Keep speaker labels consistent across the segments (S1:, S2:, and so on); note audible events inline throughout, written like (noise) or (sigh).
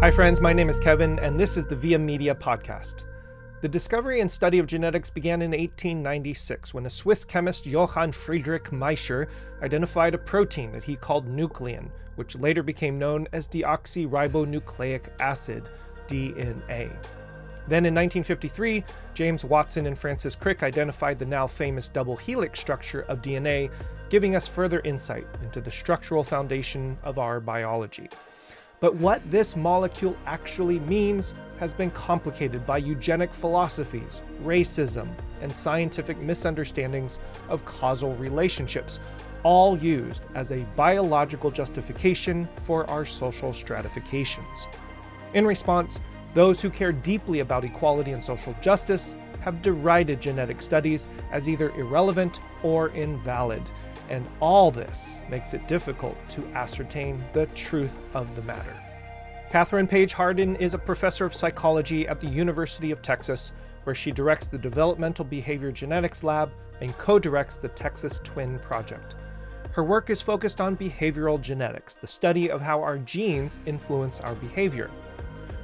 S1: Hi, friends. My name is Kevin, and this is the Via Media Podcast. The discovery and study of genetics began in 1896 when a Swiss chemist Johann Friedrich Miescher identified a protein that he called nuclein, which later became known as deoxyribonucleic acid, DNA. Then in 1953, James Watson and Francis Crick identified the now famous double helix structure of DNA, giving us further insight into the structural foundation of our biology. But what this molecule actually means has been complicated by eugenic philosophies, racism, and scientific misunderstandings of causal relationships, all used as a biological justification for our social stratifications. In response, those who care deeply about equality and social justice have derided genetic studies as either irrelevant or invalid, and all this makes it difficult to ascertain the truth of the matter. Kathryn Paige Harden is a professor of psychology at the University of Texas, where she directs the Developmental Behavior Genetics Lab and co directs the Texas Twin Project. Her work is focused on behavioral genetics, the study of how our genes influence our behavior.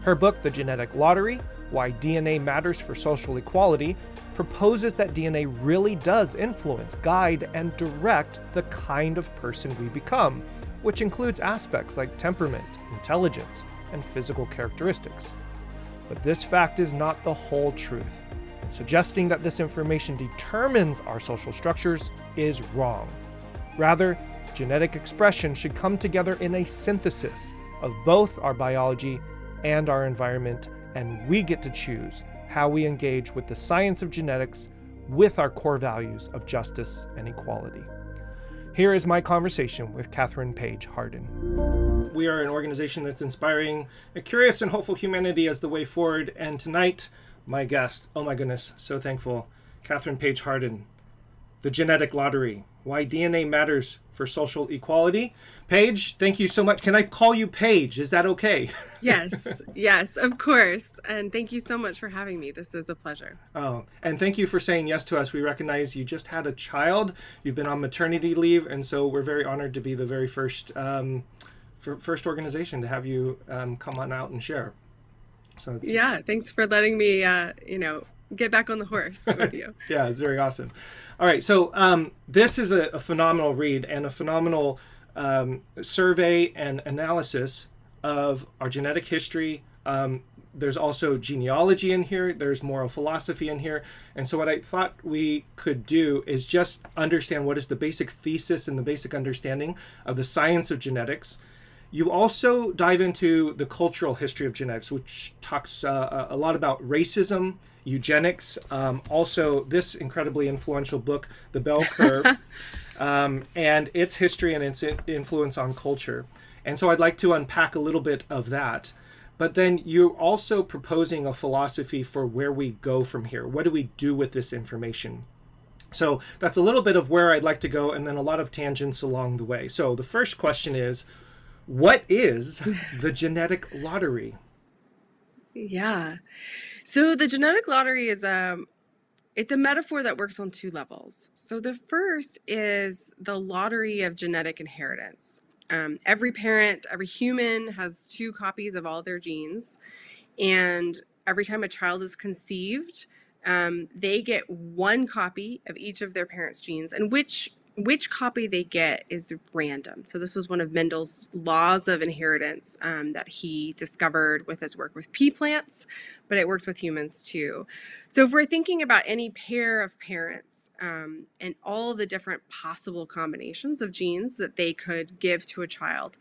S1: Her book, The Genetic Lottery Why DNA Matters for Social Equality, proposes that DNA really does influence, guide, and direct the kind of person we become, which includes aspects like temperament, intelligence, and physical characteristics. But this fact is not the whole truth. Suggesting that this information determines our social structures is wrong. Rather, genetic expression should come together in a synthesis of both our biology and our environment, and we get to choose how we engage with the science of genetics with our core values of justice and equality. Here is my conversation with Kathryn Paige Harden. We are an organization that's inspiring a curious and hopeful humanity as the way forward, and tonight, my guest, oh my goodness, so thankful, Kathryn Paige Harden, The Genetic Lottery Why DNA Matters for Social Equality. Paige, thank you so much. Can I call you Paige? Is that okay? (laughs)
S2: yes, yes, of course. And thank you so much for having me. This is a pleasure.
S1: Oh, and thank you for saying yes to us. We recognize you just had a child, you've been on maternity leave, and so we're very honored to be the very first. Um, first organization to have you um, come on out and share.
S2: So yeah, thanks for letting me, uh, you know, get back on the horse with you. (laughs)
S1: yeah, it's very awesome. All right, so um, this is a, a, phenomenal read and a phenomenal um, survey and analysis of our genetic history. Um, there's also genealogy in here, there's moral philosophy in here. And so, what I thought we could do is just understand what is the basic thesis and the basic understanding of the science of genetics. You also dive into the cultural history of genetics, which talks uh, a lot about racism, eugenics, um, also this incredibly influential book, The Bell (laughs) Curve. um, and its history and its influence on culture. And so I'd like to unpack a little bit of that. But then you're also proposing a philosophy for where we go from here. What do we do with this information? So that's a little bit of where I'd like to go, and then a lot of tangents along the way. So the first question is what is the genetic lottery?
S2: Yeah. So the genetic lottery is um, it's a metaphor that works on two levels. So the first is the lottery of genetic inheritance. Um, every parent, every human has two copies of all their genes, and every time a child is conceived, um, they get one copy of each of their parents' genes, and which which copy they get is random. So this was one of Mendel's laws of inheritance um, that he discovered with his work with pea plants, but it works with humans too. So if we're thinking about any pair of parents um, and all the different possible combinations of genes that they could give to a child,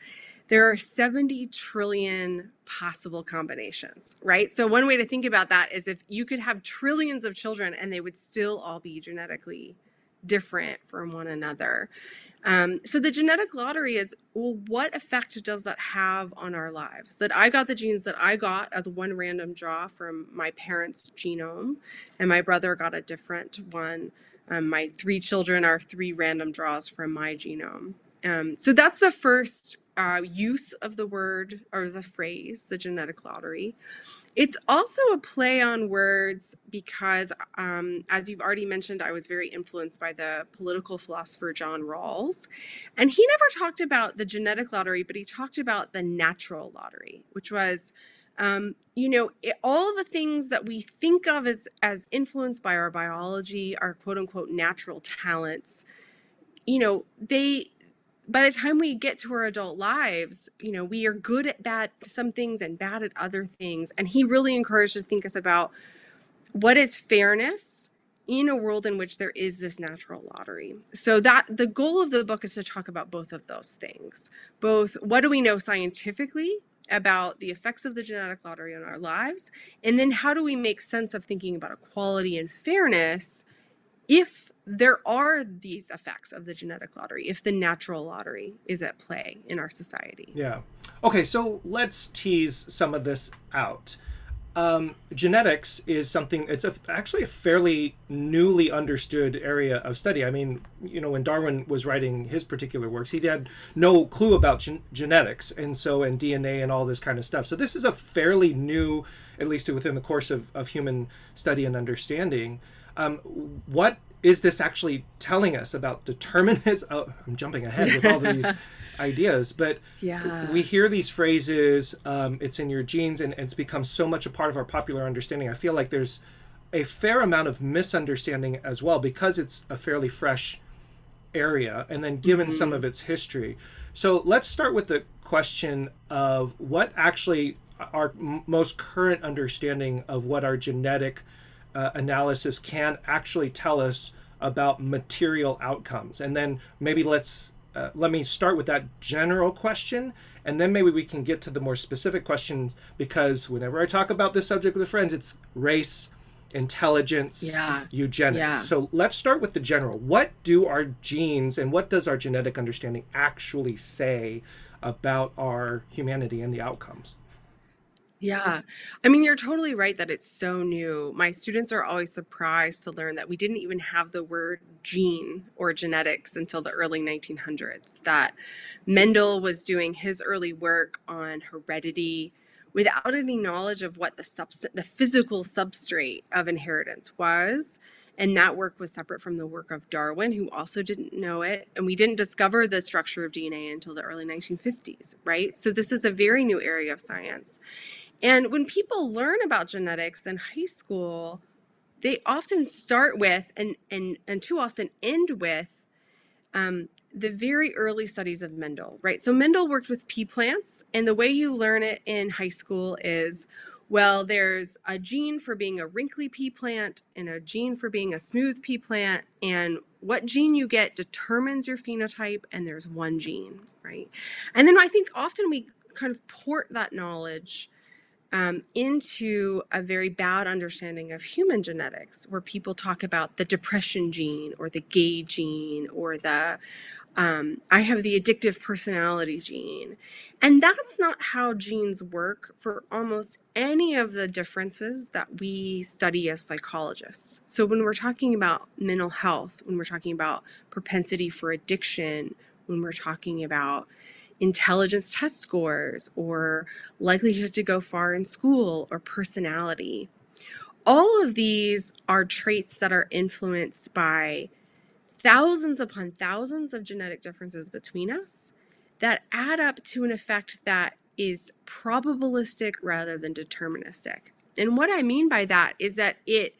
S2: there are 70 trillion possible combinations, right? So, one way to think about that is if you could have trillions of children and they would still all be genetically different from one another. Um, so the genetic lottery is well, what effect does that have on our lives? That I got the genes that I got as one random draw from my parents' genome, and my brother got a different one. Um, my three children are three random draws from my genome. Um, so that's the first uh, use of the word or the phrase, the genetic lottery. It's also a play on words because, um, as you've already mentioned, I was very influenced by the political philosopher John Rawls. And he never talked about the genetic lottery, but he talked about the natural lottery, which was um, you know it, all the things that we think of as as influenced by our biology our quote unquote natural talents you know they by the time we get to our adult lives, you know, we are good at bad some things and bad at other things. And he really encouraged to think us about what is fairness in a world in which there is this natural lottery. So that the goal of the book is to talk about both of those things. Both what do we know scientifically about the effects of the genetic lottery on our lives, and then how do we make sense of thinking about equality and fairness if there are these effects of the genetic lottery if the natural lottery is at play in our society.
S1: Yeah. Okay, so let's tease some of this out. Um, genetics is something, it's a, actually a fairly newly understood area of study. I mean, you know, when Darwin was writing his particular works, he had no clue about gen- genetics and so, and DNA and all this kind of stuff. So this is a fairly new, at least within the course of, of human study and understanding. Um, what is this actually telling us about determinism? (laughs) Oh, I'm jumping ahead with all these (laughs) ideas, but
S2: yeah.
S1: we hear these phrases, um, it's in your genes, and, and it's become so much a part of our popular understanding. I feel like there's a fair amount of misunderstanding as well because it's a fairly fresh area, and then given mm-hmm. some of its history. So let's start with the question of what actually our most current understanding of what our genetic uh, analysis can actually tell us about material outcomes. And then maybe let's uh, let me start with that general question, and then maybe we can get to the more specific questions because whenever I talk about this subject with friends, it's race, intelligence,
S2: yeah.
S1: eugenics.
S2: Yeah.
S1: So let's start with the general. What do our genes and what does our genetic understanding actually say about our humanity and the outcomes?
S2: Yeah. I mean, you're totally right that it's so new. My students are always surprised to learn that we didn't even have the word gene or genetics until the early 1900s. That Mendel was doing his early work on heredity without any knowledge of what the subst- the physical substrate of inheritance was. And that work was separate from the work of Darwin, who also didn't know it. And we didn't discover the structure of DNA until the early 1950s, right? So this is a very new area of science. And when people learn about genetics in high school, they often start with and and and too often end with um, the very early studies of Mendel, right? So Mendel worked with pea plants, and the way you learn it in high school is well, there's a gene for being a wrinkly pea plant and a gene for being a smooth pea plant, and what gene you get determines your phenotype, and there's one gene, right? And then I think often we kind of port that knowledge um, into a very bad understanding of human genetics, where people talk about the depression gene or the gay gene or the um, I have the addictive personality gene. And that's not how genes work for almost any of the differences that we study as psychologists. So, when we're talking about mental health, when we're talking about propensity for addiction, when we're talking about intelligence test scores or likelihood to go far in school or personality. All of these are traits that are influenced by thousands upon thousands of genetic differences between us that add up to an effect that is probabilistic rather than deterministic. And what I mean by that is that it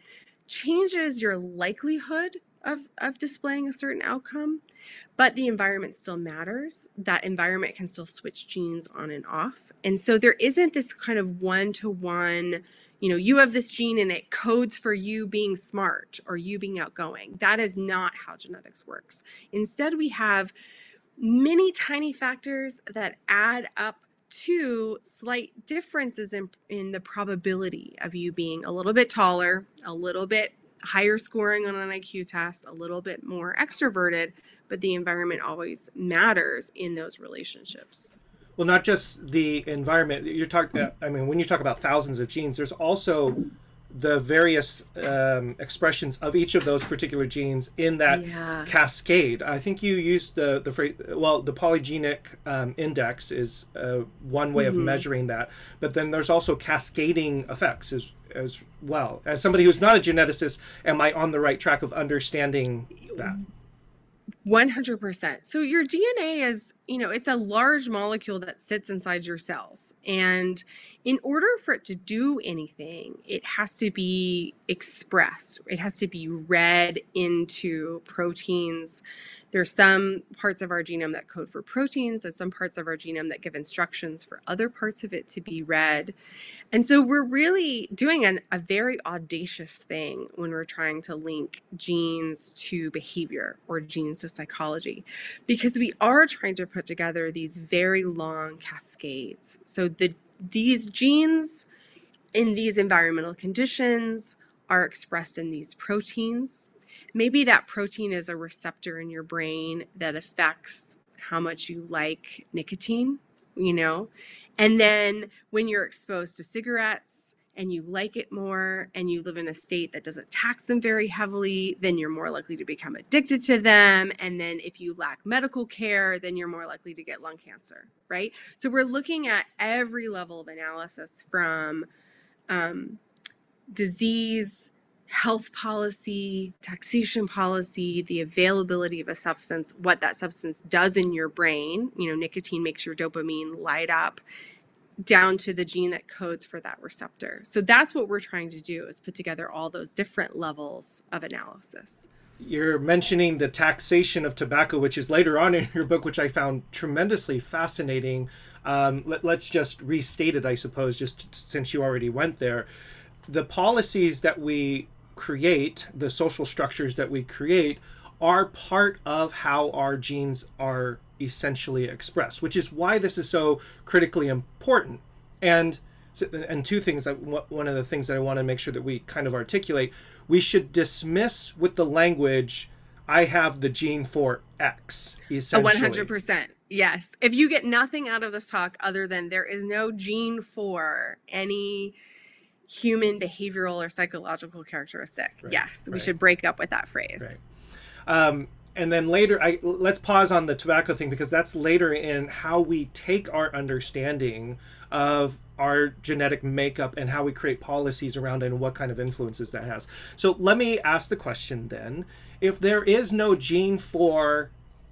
S2: changes your likelihood of, of displaying a certain outcome but the environment still matters. That environment can still switch genes on and off. And so there isn't this kind of one to one, you know, you have this gene and it codes for you being smart or you being outgoing. That is not how genetics works. Instead, we have many tiny factors that add up to slight differences in, in the probability of you being a little bit taller, a little bit higher scoring on an IQ test, a little bit more extroverted, but the environment always matters in those relationships.
S1: Well, not just the environment. You're talking. I mean, when you talk about thousands of genes, there's also the various um, expressions of each of those particular genes in that
S2: Yeah.
S1: cascade. I think you used the the phrase. Well, the polygenic um, index is uh, one way of
S2: Mhm.
S1: measuring that, but then there's also cascading effects as as well. As somebody who's not a geneticist, am I on the right track of understanding that?
S2: 100%. So your DNA is, you know, it's a large molecule that sits inside your cells. And in order for it to do anything, it has to be expressed. It has to be read into proteins. There's some parts of our genome that code for proteins, and some parts of our genome that give instructions for other parts of it to be read. And so we're really doing an, a very audacious thing when we're trying to link genes to behavior or genes to psychology, because we are trying to put together these very long cascades. So the these genes in these environmental conditions are expressed in these proteins. Maybe that protein is a receptor in your brain that affects how much you like nicotine, you know? And then when you're exposed to cigarettes and you like it more and you live in a state that doesn't tax them very heavily, then you're more likely to become addicted to them. And then if you lack medical care, then you're more likely to get lung cancer, right? So we're looking at every level of analysis from um, disease, health policy, taxation policy, the availability of a substance, what that substance does in your brain. You know, nicotine makes your dopamine light up down to the gene that codes for that receptor. So that's what we're trying to do is put together all those different levels of analysis.
S1: You're mentioning the taxation of tobacco, which is later on in your book, which I found tremendously fascinating. Um, let, let's just restate it, I suppose, just since you already went there. The policies that we create, the social structures that we create, are part of how our genes are essentially expressed, which is why this is so critically important. And and two things that one of the things that I want to make sure that we kind of articulate, we should dismiss with the language, I have the gene for X. Essentially,
S2: 100%. Yes. If you get nothing out of this talk other than there is no gene for any human behavioral or psychological characteristic,
S1: Right,
S2: yes, we
S1: right.
S2: should break up with that phrase.
S1: Right. Um, and then later, I let's pause on the tobacco thing because that's later in how we take our understanding of our genetic makeup and how we create policies around it and what kind of influences that has. So let me ask the question then: If there is no gene for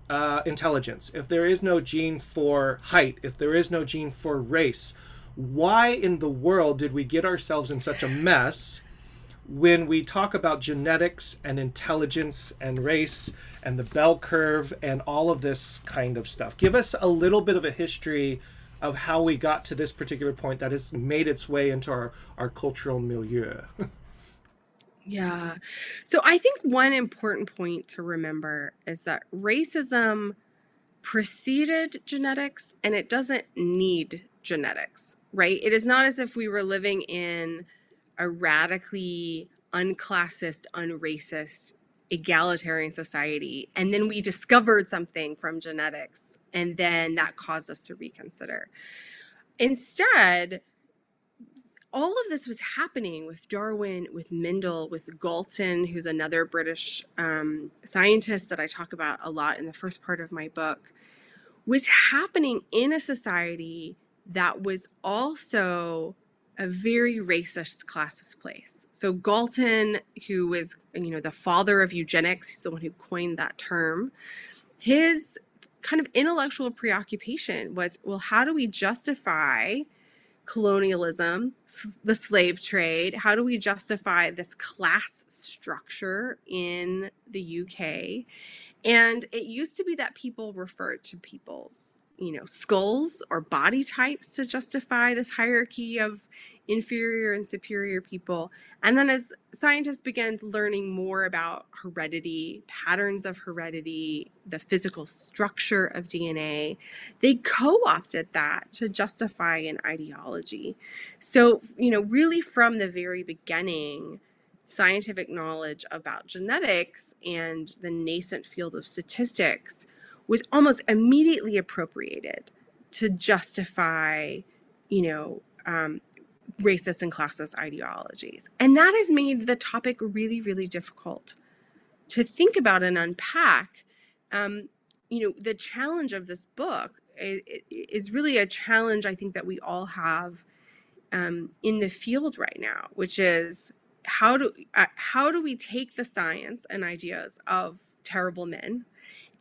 S1: uh, intelligence, if there is no gene for height, if there is no gene for race, why in the world did we get ourselves in such a mess? When we talk about genetics and intelligence and race and the bell curve and all of this kind of stuff. Give us a little bit of a history of how we got to this particular point that has made its way into our, our cultural milieu. (laughs)
S2: Yeah. So I think one important point to remember is that racism preceded genetics and it doesn't need genetics, right? It is not as if we were living in a radically unclassist, unracist, egalitarian society and then we discovered something from genetics and then that caused us to reconsider. Instead, all of this was happening with Darwin, with Mendel, with Galton, who's another British um, scientist that I talk about a lot in the first part of my book, was happening in a society that was also a very racist classist place. So Galton, who was you know the father of eugenics, he's the one who coined that term. His kind of intellectual preoccupation was, well, how do we justify colonialism, the slave trade? How do we justify this class structure in the UK? And it used to be that people referred to people's, you know, skulls or body types to justify this hierarchy of inferior and superior people. And then as scientists began learning more about heredity, patterns of heredity, the physical structure of DNA, they co-opted that to justify an ideology. So, you know, really from the very beginning, scientific knowledge about genetics and the nascent field of statistics was almost immediately appropriated to justify, you know, um, racist and classist ideologies. And that has made the topic really, really difficult to think about and unpack. Um, you know, the challenge of this book is, is, really a challenge I think that we all have um, in the field right now, which is how do uh, how do we take the science and ideas of terrible men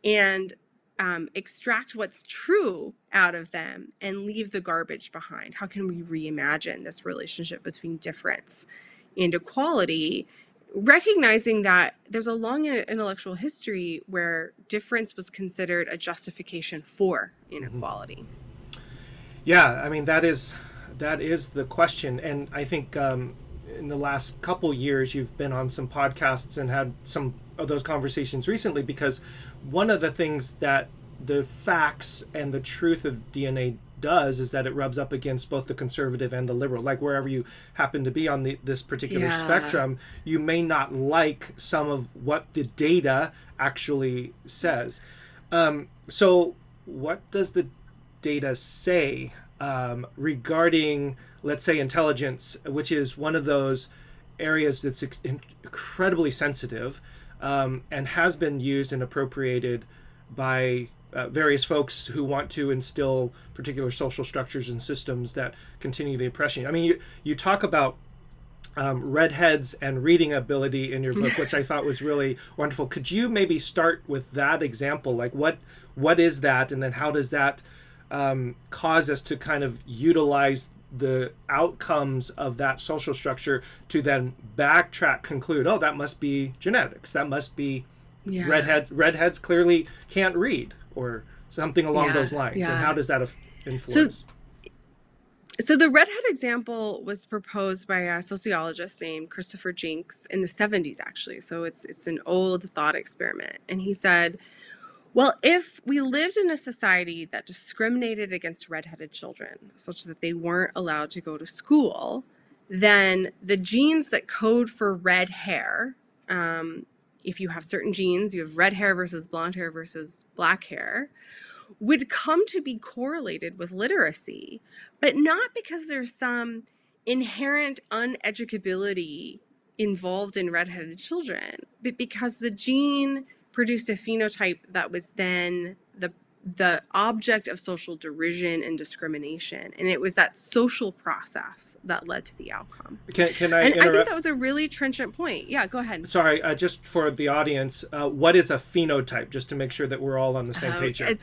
S2: and um, extract what's true out of them and leave the garbage behind? How can we reimagine this relationship between difference and equality? Recognizing that there's a long intellectual history where difference was considered a justification for mm-hmm. inequality.
S1: Yeah, I mean that is that is the question, and I think um, in the last couple years you've been on some podcasts and had some of those conversations recently because one of the things that the facts and the truth of DNA does is that it rubs up against both the conservative and the liberal. Like wherever you happen to be on the, this particular yeah. spectrum, you may not like some of what the data actually says. Um, so, what does the data say um, regarding, let's say, intelligence, which is one of those areas that's incredibly sensitive um, and has been used and appropriated by uh, various folks who want to instill particular social structures and systems that continue the oppression. I mean, you, you talk about um, redheads and reading ability in your book, (laughs) which I thought was really wonderful. Could you maybe start with that example? Like, what what is that, and then how does that um, cause us to kind of utilize the outcomes of that social structure to then backtrack, conclude, oh, that must be genetics. That must be yeah. redheads. Redheads clearly can't read or something along yeah, those lines. Yeah. And how does that influence?
S2: So, so the redhead example was proposed by a sociologist named Christopher Jencks in the 70s, actually. So it's it's an old thought experiment, and he said, "Well, if we lived in a society that discriminated against redheaded children, such that they weren't allowed to go to school, then the genes that code for red hair um, if you have certain genes, you have red hair versus blonde hair versus black hair, would come to be correlated with literacy, but not because there's some inherent uneducability involved in redheaded children, but because the gene produced a phenotype that was then the the object of social derision and discrimination. And it was that social process that led to the outcome.
S1: Can, can i
S2: and interrupt? i think that was a really trenchant point. Yeah go ahead.
S1: Sorry uh, just for the audience uh, what is a phenotype? Just to make sure that we're all on the same um, page here.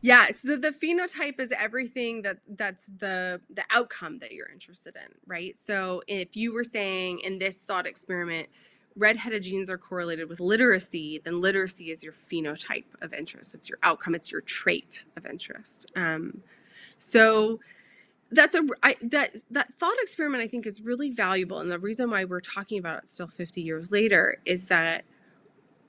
S2: yeah so the phenotype is everything that that's the the outcome that you're interested in right? So if you were saying in this thought experiment redheaded genes are correlated with literacy, then literacy is your phenotype of interest. It's your outcome. It's your trait of interest. Um, so that's a I, that that thought experiment I think is really valuable, and the reason why we're talking about it still 50 years later is that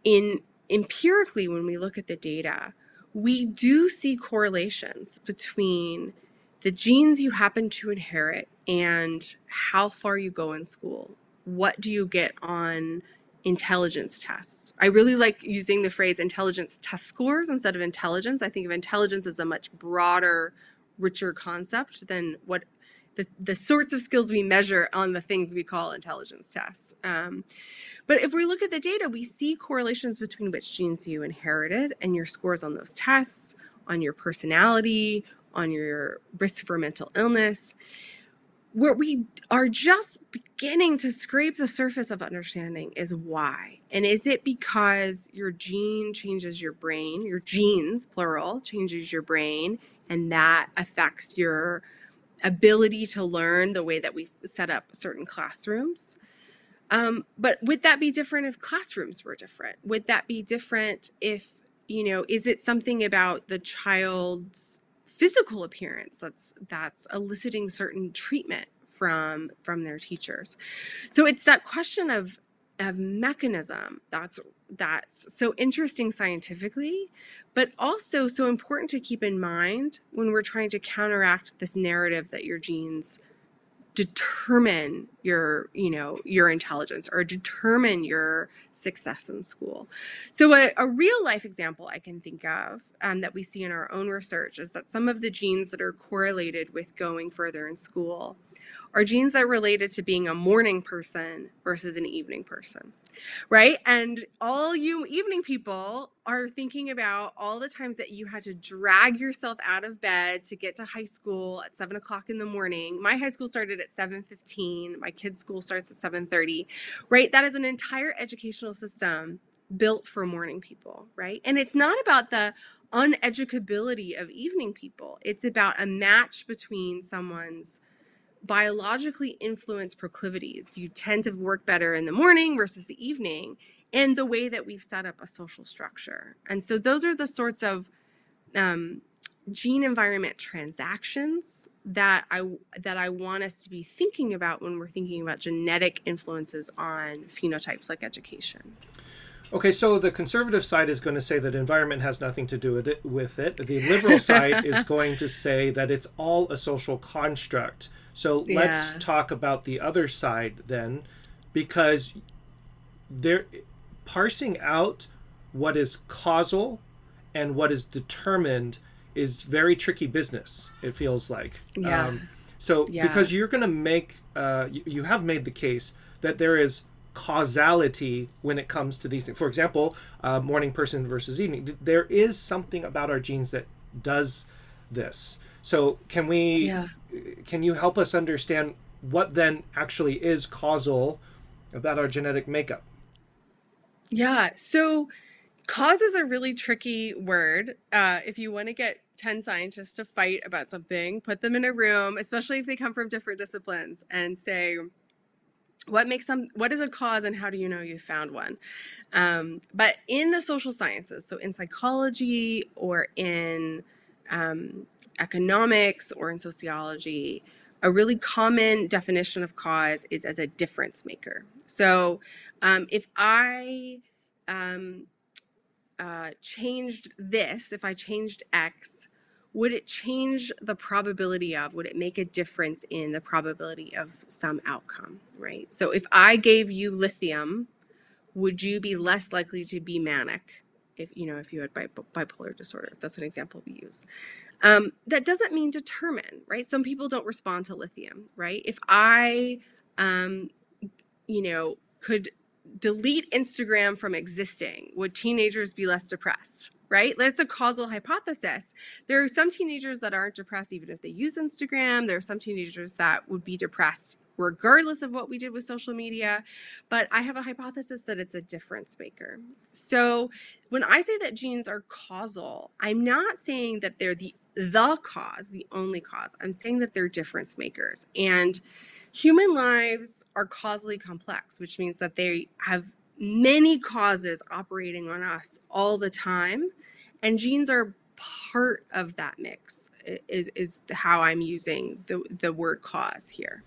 S2: in empirically when we look at the data, we do see correlations between the genes you happen to inherit and how far you go in school what do you get on intelligence tests. I really like using the phrase intelligence test scores instead of intelligence. I think of intelligence as a much broader, richer concept than what the, the sorts of skills we measure on the things we call intelligence tests. Um, but if we look at the data, we see correlations between which genes you inherited and your scores on those tests, on your personality, on your risk for mental illness where we are just beginning to scrape the surface of understanding is why. And is it because your gene changes your brain, your genes, plural, changes your brain, and that affects your ability to learn the way that we set up certain classrooms? Um, but would that be different if classrooms were different? Would that be different if, you know, is it something about the child's physical appearance that's that's eliciting certain treatment from from their teachers. So it's that question of of mechanism that's that's so interesting scientifically but also so important to keep in mind when we're trying to counteract this narrative that your genes determine your you know your intelligence or determine your success in school. So a, a real life example i can think of um, that we see in our own research is that some of the genes that are correlated with going further in school are genes that are related to being a morning person versus an evening person right? And all you evening people are thinking about all the times that you had to drag yourself out of bed to get to high school at seven o'clock in the morning. My high school started at 7:15. My kids' school starts at 7:30, right? That is an entire educational system built for morning people, right? And it's not about the uneducability of evening people. It's about a match between someone's biologically influenced proclivities. You tend to work better in the morning versus the evening, and the way that we've set up a social structure. And so, those are the sorts of um, gene environment transactions that I that I want us to be thinking about when we're thinking about genetic influences on phenotypes like education.
S1: Okay, so the conservative side is going to say that environment has nothing to do with it. With it. The liberal (laughs) side is going to say that it's all a social construct so yeah. let's talk about the other side then, because they're parsing out what is causal and what is determined is very tricky business. It feels like.
S2: Yeah. Um,
S1: so yeah. because you're going to make, uh, you, you have made the case that there is causality when it comes to these things. For example, uh, morning person versus evening. There is something about our genes that does this. So can we? Yeah can you help us understand what then actually is causal about our genetic makeup?
S2: Yeah. So, cause is a really tricky word. Uh, if you want to get 10 scientists to fight about something, put them in a room, especially if they come from different disciplines, and say, what makes some what is a cause and how do you know you found one um, but in the social sciences so in psychology or in um, economics or in sociology, a really common definition of cause is as a difference maker. So um, if I um, uh, changed this, if I changed X, would it change the probability of, would it make a difference in the probability of some outcome, right? So if I gave you lithium, would you be less likely to be manic? if you know if you had bipolar disorder that's an example we use um, that doesn't mean determine right some people don't respond to lithium right if i um, you know could delete instagram from existing would teenagers be less depressed right that's a causal hypothesis there are some teenagers that aren't depressed even if they use instagram there are some teenagers that would be depressed regardless of what we did with social media. But I have a hypothesis that it's a difference maker. So when I say that genes are causal, I'm not saying that they're the the cause, the only cause. I'm saying that they're difference makers. And human lives are causally complex, which means that they have many causes operating on us all the time. And genes are part of that mix is, is how I'm using the, the word cause here.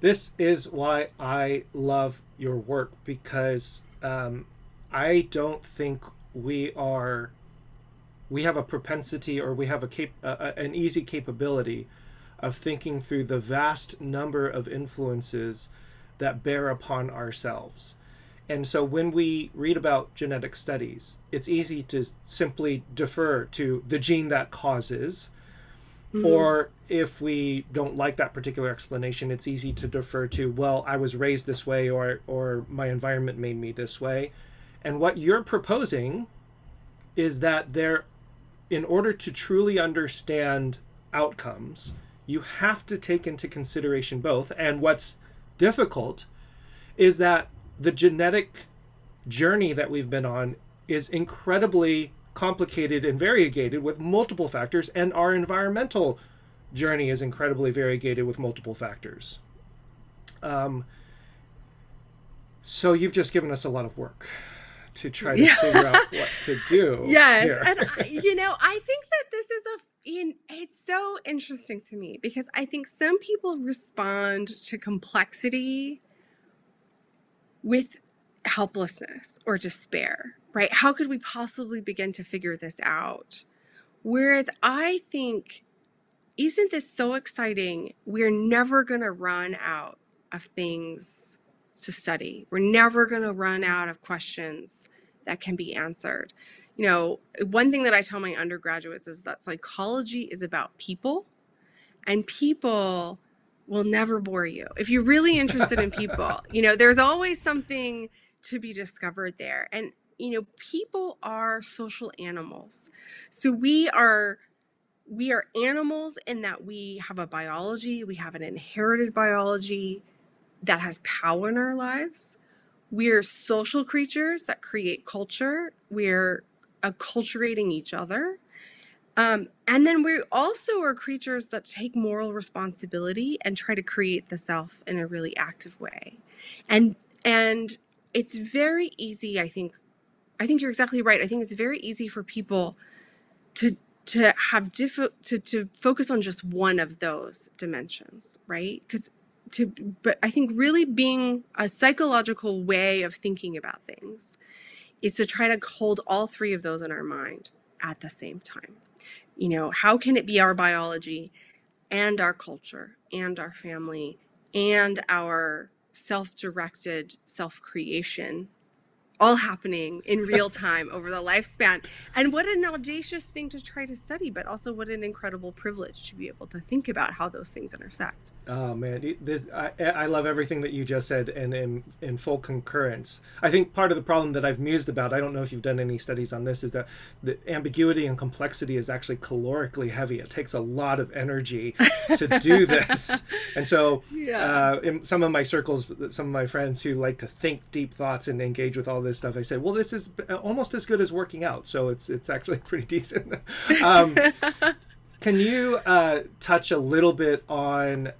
S1: This is why I love your work because um, I don't think we are we have a propensity or we have a cap- uh, an easy capability of thinking through the vast number of influences that bear upon ourselves. And so when we read about genetic studies, it's easy to simply defer to the gene that causes Mm-hmm. Or if we don't like that particular explanation, it's easy to defer to, well, I was raised this way or or my environment made me this way. And what you're proposing is that there in order to truly understand outcomes, you have to take into consideration both. And what's difficult is that the genetic journey that we've been on is incredibly complicated and variegated with multiple factors, and our environmental journey is incredibly variegated with multiple factors. Um, so you've just given us a lot of work to try to yeah. figure out what (laughs) to do.
S2: Yes, and I, (laughs) you know, I think that this is a in, it's so interesting to me because I think some people respond to complexity with helplessness or despair right? How could we possibly begin to figure this out? Whereas I think, isn't this so exciting? We're never going to run out of things to study. We're never going to run out of questions that can be answered. You know, one thing that I tell my undergraduates is that psychology is about people, and people will never bore you. If you're really interested in people, (laughs) you know, there's always something to be discovered there. And, you know, people are social animals. So we are we are animals in that we have a biology, we have an inherited biology that has power in our lives. We're social creatures that create culture. We're acculturating each other. Um, and then we also are creatures that take moral responsibility and try to create the self in a really active way. And and it's very easy, I think. I think you're exactly right. I think it's very easy for people to to have diff to to focus on just one of those dimensions, right? Because to but I think really being a psychological way of thinking about things is to try to hold all three of those in our mind at the same time. You know, how can it be our biology and our culture and our family and our self-directed self-creation all happening in (laughs) real time over the lifespan. And what an audacious thing to try to study, but also what an incredible privilege to be able to think about how those things intersect.
S1: Oh man, this, I, I love everything that you just said, and in in full concurrence. I think part of the problem that I've mused about, I don't know if you've done any studies on this, is that the ambiguity and complexity is actually calorically heavy. It takes a lot of energy to do (laughs) this, and so yeah. uh, in some of my circles, some of my friends who like to think deep thoughts and engage with all this stuff, I say, well, this is almost as good as working out, so it's it's actually (laughs) pretty decent. um, (laughs) can you uh, touch a little bit on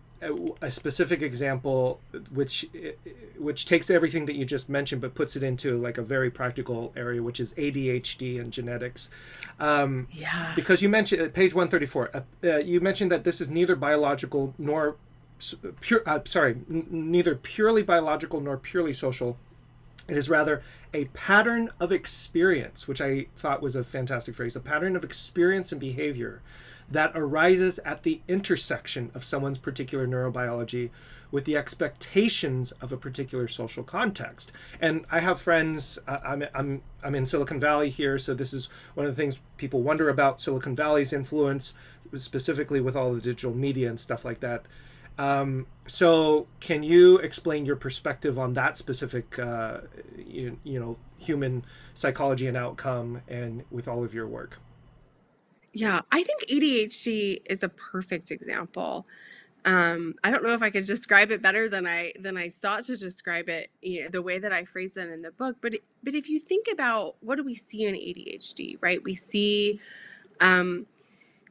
S1: a specific example which which takes everything that you just mentioned but puts it into like a very practical area which is ADHD and genetics. Um,
S2: yeah.
S1: because you mentioned uh, page 134 uh, uh, you mentioned that this is neither biological nor pure uh, sorry n- neither purely biological nor purely social. It is rather a pattern of experience which i thought was a fantastic phrase a pattern of experience and behavior that arises at the intersection of someone's particular neurobiology with the expectations of a particular social context. And I have friends, uh, I'm, I'm, I'm in Silicon Valley here, so this is one of the things people wonder about Silicon Valley's influence, specifically with all the digital media and stuff like that. Um, so, can you explain your perspective on that specific, uh, you, you know, human psychology and outcome, and with all of your work?
S2: Yeah, I think ADHD is a perfect example. Um, I don't know if I could describe it better than I than I sought to describe it, you know, the way that I phrase it in the book. But but if you think about what do we see in ADHD, right? We see um,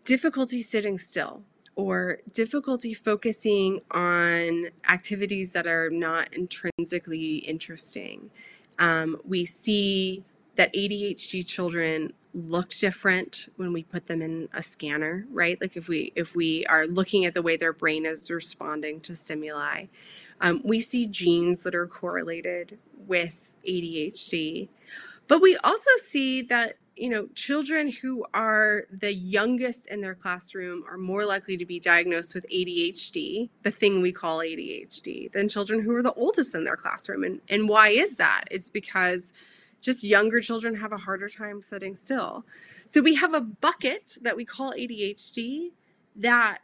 S2: difficulty sitting still or difficulty focusing on activities that are not intrinsically interesting. Um, we see that ADHD children look different when we put them in a scanner right? Like if we if we are looking at the way their brain is responding to stimuli. Um, we see genes that are correlated with adhd but we also see that you know children who are the youngest in their classroom are more likely to be diagnosed with adhd the thing we call adhd than children who are the oldest in their classroom. And and why is that? It's because just younger children have a harder time sitting still. So we have a bucket that we call ADHD that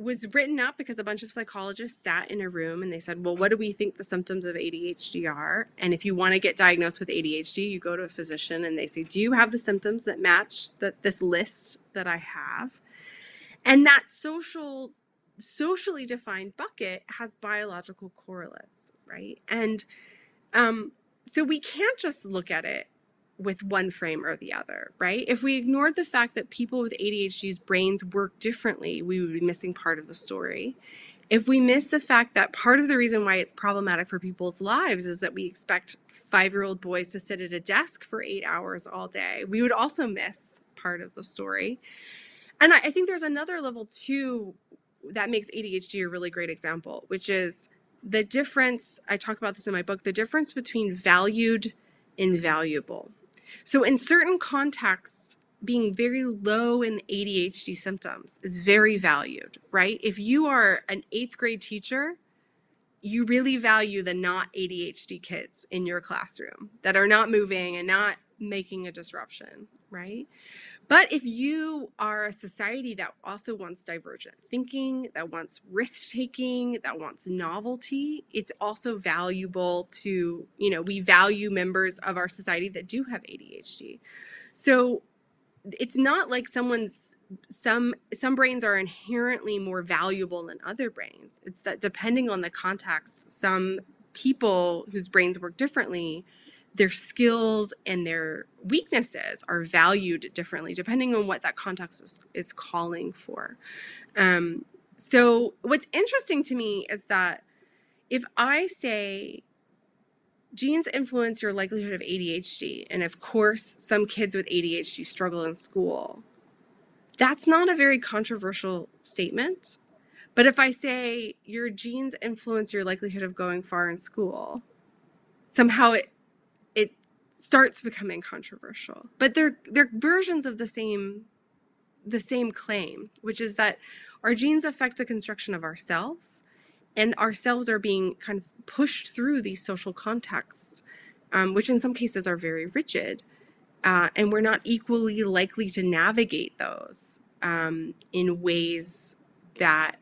S2: was written up because a bunch of psychologists sat in a room and they said, Well, what do we think the symptoms of ADHD are? And if you want to get diagnosed with ADHD, you go to a physician and they say, Do you have the symptoms that match that this list that I have? And that social socially defined bucket has biological correlates, right? And um, so we can't just look at it with one frame or the other, right? If we ignored the fact that people with ADHD's brains work differently, we would be missing part of the story. If we miss the fact that part of the reason why it's problematic for people's lives is that we expect five year old boys to sit at a desk for eight hours all day, we would also miss part of the story. And I, I think there's another level too that makes ADHD a really great example, which is the difference, I talk about this in my book, the difference between valued and valuable. So, in certain contexts, being very low in ADHD symptoms is very valued, right? If you are an eighth grade teacher, you really value the not ADHD kids in your classroom that are not moving and not making a disruption, right? But if you are a society that also wants divergent thinking, that wants risk taking, that wants novelty, it's also valuable to, you know, we value members of our society that do have ADHD. So it's not like someone's some some brains are inherently more valuable than other brains. It's that depending on the context, some people whose brains work differently their skills and their weaknesses are valued differently depending on what that context is, is calling for. Um, so, what's interesting to me is that if I say genes influence your likelihood of ADHD, and of course, some kids with ADHD struggle in school, that's not a very controversial statement. But if I say your genes influence your likelihood of going far in school, somehow it starts becoming controversial. But they're they're versions of the same the same claim, which is that our genes affect the construction of ourselves, and ourselves are being kind of pushed through these social contexts, um, which in some cases are very rigid, uh, and we're not equally likely to navigate those um, in ways that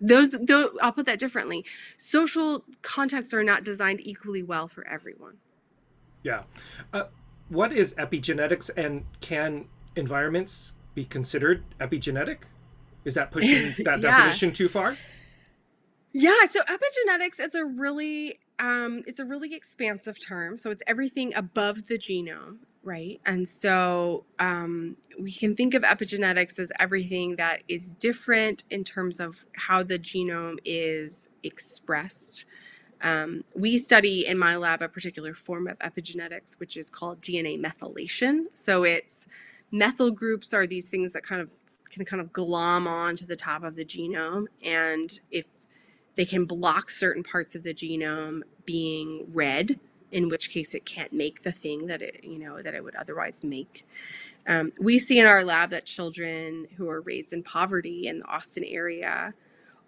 S2: those, those I'll put that differently. Social contexts are not designed equally well for everyone.
S1: Yeah. Uh, what is epigenetics and can environments be considered epigenetic? Is that pushing (laughs) that yeah. definition too far?
S2: Yeah, so epigenetics is a really um, it's a really expansive term. So it's everything above the genome, right? And so um, we can think of epigenetics as everything that is different in terms of how the genome is expressed um, we study in my lab a particular form of epigenetics, which is called DNA methylation. So it's methyl groups are these things that kind of can kind of glom on to the top of the genome. And if they can block certain parts of the genome being read, in which case it can't make the thing that it, you know, that it would otherwise make. Um, we see in our lab that children who are raised in poverty in the Austin area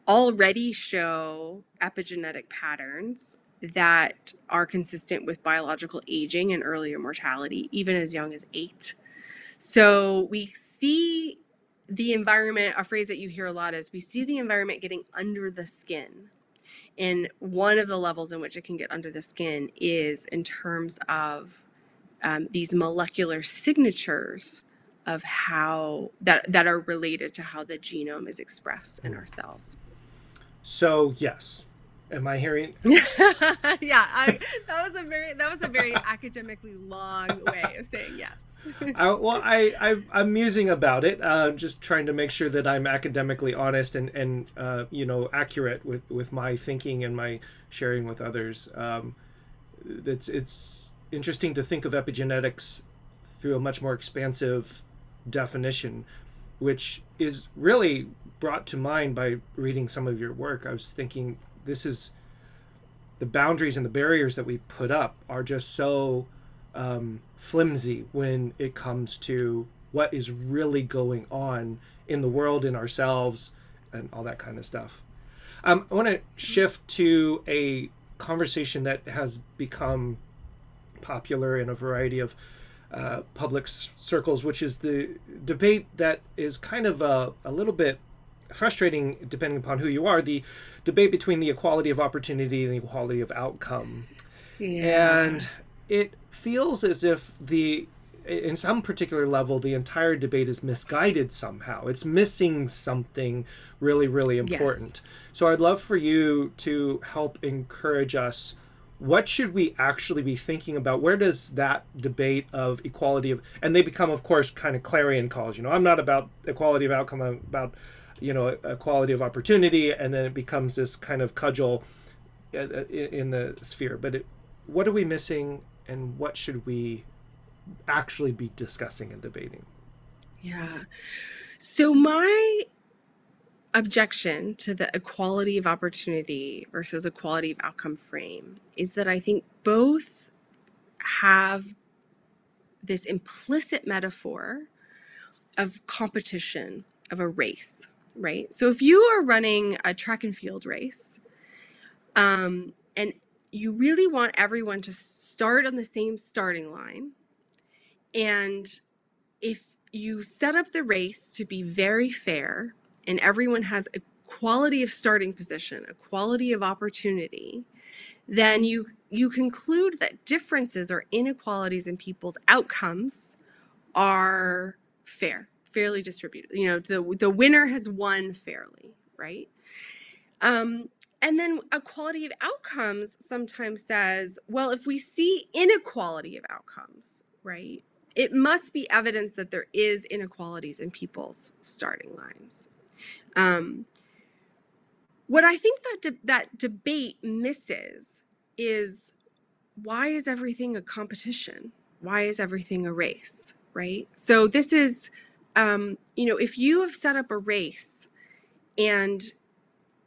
S2: already show epigenetic patterns that are consistent with biological aging and earlier mortality, even as young as eight. So we see the environment, a phrase that you hear a lot is we see the environment getting under the skin. And one of the levels in which it can get under the skin is in terms of um, these molecular signatures of how that, that are related to how the genome is expressed in our cells.
S1: So yes, am I hearing? (laughs)
S2: yeah, I, that was a very that was a very (laughs) academically long way of saying yes. (laughs)
S1: I, well, I, I am musing about it. Uh, just trying to make sure that I'm academically honest and and uh, you know accurate with with my thinking and my sharing with others. Um, it's it's interesting to think of epigenetics through a much more expansive definition, which is really brought to mind by reading some of your work. I was thinking this is the boundaries and the barriers that we put up are just so um, flimsy when it comes to what is really going on in the world, in ourselves, and all that kind of stuff. Um, I want to shift to a conversation that has become popular in a variety of uh, public circles, which is the debate that is kind of a, a little bit frustrating depending upon who you are the debate between the equality of opportunity and the equality of outcome. Yeah. and it feels as if the in some particular level the entire debate is misguided somehow. It's missing something really really important. Yes. so i'd love for you to help encourage us. What should we actually be thinking about? Where does that debate of equality of and they become of course kind of clarion calls you know? I'm not about equality of outcome i'm about you know equality of opportunity and then it becomes this kind of cudgel uh, uh, in the sphere. But it, what are we missing and what should we actually be discussing and debating?
S2: Yeah. So my objection to the equality of opportunity versus equality of outcome frame is that i think both have this implicit metaphor of competition of a race right? So if you are running a track and field race, um, and you really want everyone to start on the same starting line, and if you set up the race to be very fair and everyone has a quality of starting position, a quality of opportunity, then you you conclude that differences or inequalities in people's outcomes are fair, fairly distributed. You know, the the winner has won fairly, right? Um, and then equality of outcomes sometimes says, well, if we see inequality of outcomes, right, it must be evidence that there is inequalities in people's starting lines. Um, what I think that de- that debate misses is why is everything a competition? Why is everything a race? Right. So this is, um, you know, if you have set up a race and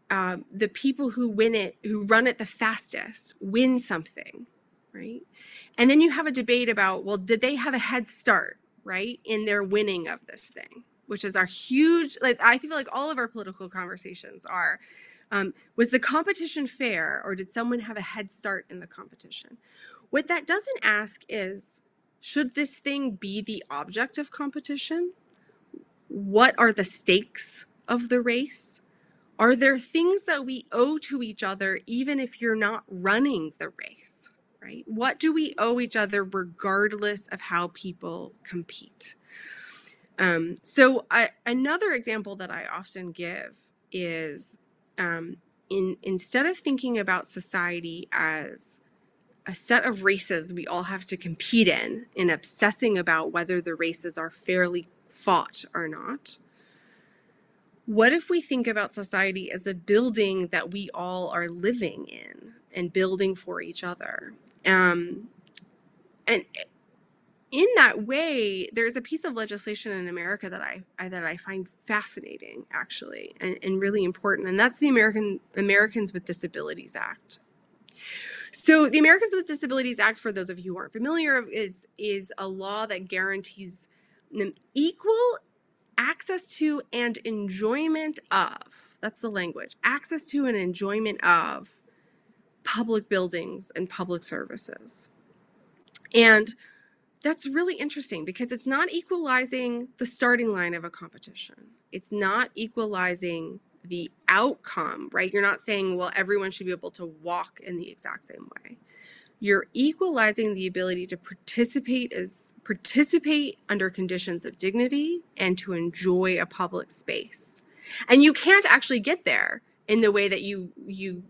S2: um, the people who win it, who run it the fastest, win something, right? And then you have a debate about, well, did they have a head start, right, in their winning of this thing, which is our huge, like, I feel like all of our political conversations are. Um, was the competition fair or did someone have a head start in the competition? What that doesn't ask is should this thing be the object of competition? What are the stakes of the race? Are there things that we owe to each other even if you're not running the race? Right? What do we owe each other regardless of how people compete? Um, so, I, another example that I often give is um, in instead of thinking about society as a set of races we all have to compete in and obsessing about whether the races are fairly fought or not what if we think about society as a building that we all are living in and building for each other? Um, and in that way, there's a piece of legislation in America that I, I that I find fascinating, actually, and, and really important, and that's the American Americans with Disabilities Act. So, the Americans with Disabilities Act, for those of you who aren't familiar, is is a law that guarantees equal access to and enjoyment of that's the language access to and enjoyment of public buildings and public services. And that's really interesting because it's not equalizing the starting line of a competition. It's not equalizing the outcome right? You're not saying well everyone should be able to walk in the exact same way you're equalizing the ability to participate as participate under conditions of dignity and to enjoy a public space. And you can't actually get there in the way that you you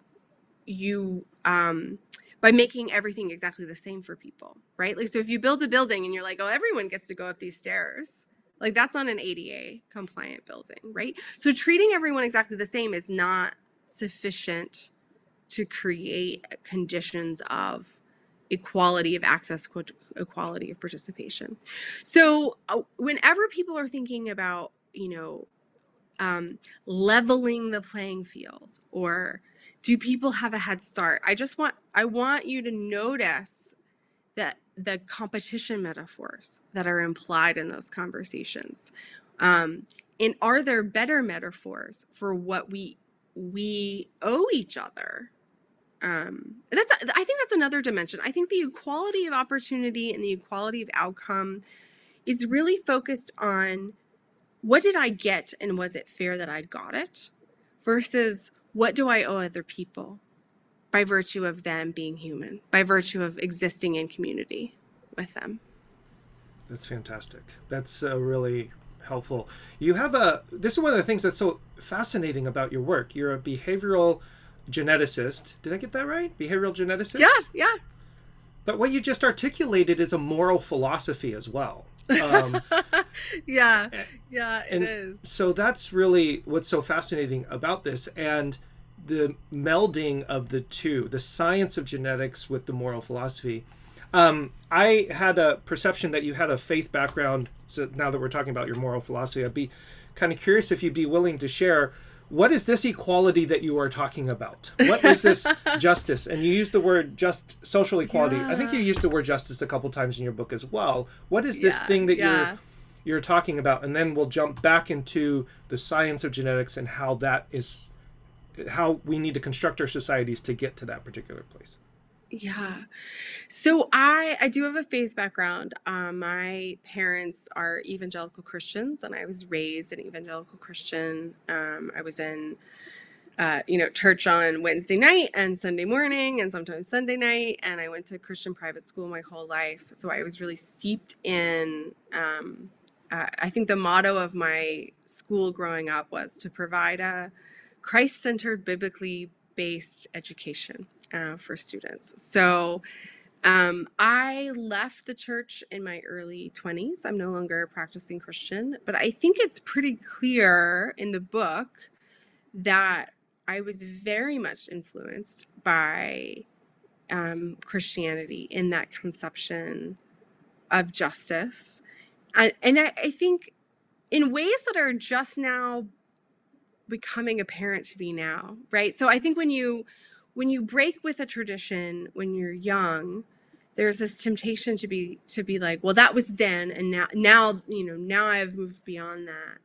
S2: you um by making everything exactly the same for people right? Like so if you build a building and you're like oh everyone gets to go up these stairs like that's not an ada compliant building right? So treating everyone exactly the same is not sufficient to create conditions of equality of access, equality of participation. So, uh, whenever people are thinking about, you know, um, leveling the playing field or do people have a head start? I just want I want you to notice that the competition metaphors that are implied in those conversations. Um, and are there better metaphors for what we we owe each other um, that's I think that's another dimension. I think the equality of opportunity and the equality of outcome is really focused on what did I get and was it fair that I got it versus what do I owe other people by virtue of them being human, by virtue of existing in community with them.
S1: That's fantastic. That's uh, really helpful. You have a this is one of the things that's so fascinating about your work. You're a behavioral geneticist. Did I get that right? Behavioral geneticist?
S2: Yeah, yeah.
S1: But what you just articulated is a moral philosophy as well. Um, (laughs)
S2: yeah, yeah, it
S1: and
S2: is.
S1: So that's really what's so fascinating about this and the melding of the two, the science of genetics with the moral philosophy. Um, I had a perception that you had a faith background. So now that we're talking about your moral philosophy, I'd be kind of curious if you'd be willing to share what is this equality that you are talking about? What is this (laughs) justice? And you use the word just social equality. Yeah. I think you used the word justice a couple times in your book as well. What is this yeah, thing that yeah. you're you're talking about? And then we'll jump back into the science of genetics and how that is how we need to construct our societies to get to that particular place.
S2: Yeah. So I I do have a faith background. Um, my parents are evangelical Christians, and I was raised an evangelical Christian. Um, I was in uh, you know church on Wednesday night and Sunday morning, and sometimes Sunday night. And I went to Christian private school my whole life, so I was really steeped in. Um, uh, I think the motto of my school growing up was to provide a Christ-centered, biblically based education uh, for students. So um, I left the church in my early 20s. I'm no longer a practicing Christian, but I think it's pretty clear in the book that I was very much influenced by um, Christianity in that conception of justice. And, and I, I think in ways that are just now becoming apparent to me now, right? So I think when you when you break with a tradition when you're young there's this temptation to be to be like well that was then and now now you know now i've moved beyond that.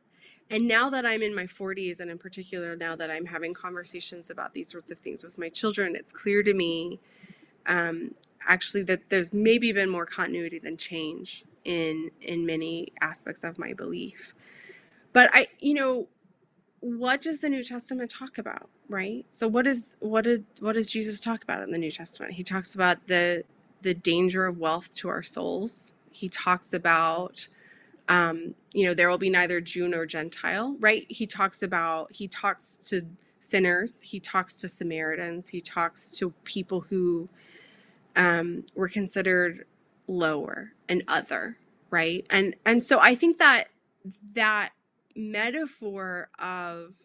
S2: And now that i'm in my 40s and in particular now that i'm having conversations about these sorts of things with my children it's clear to me um, actually that there's maybe been more continuity than change in in many aspects of my belief. But i you know what does the New Testament talk about, right? So what is what did what does Jesus talk about in the New Testament? He talks about the the danger of wealth to our souls. He talks about um, you know, there will be neither Jew nor Gentile, right? He talks about he talks to sinners, he talks to Samaritans, he talks to people who um, were considered lower and other, right? And and so I think that that metaphor of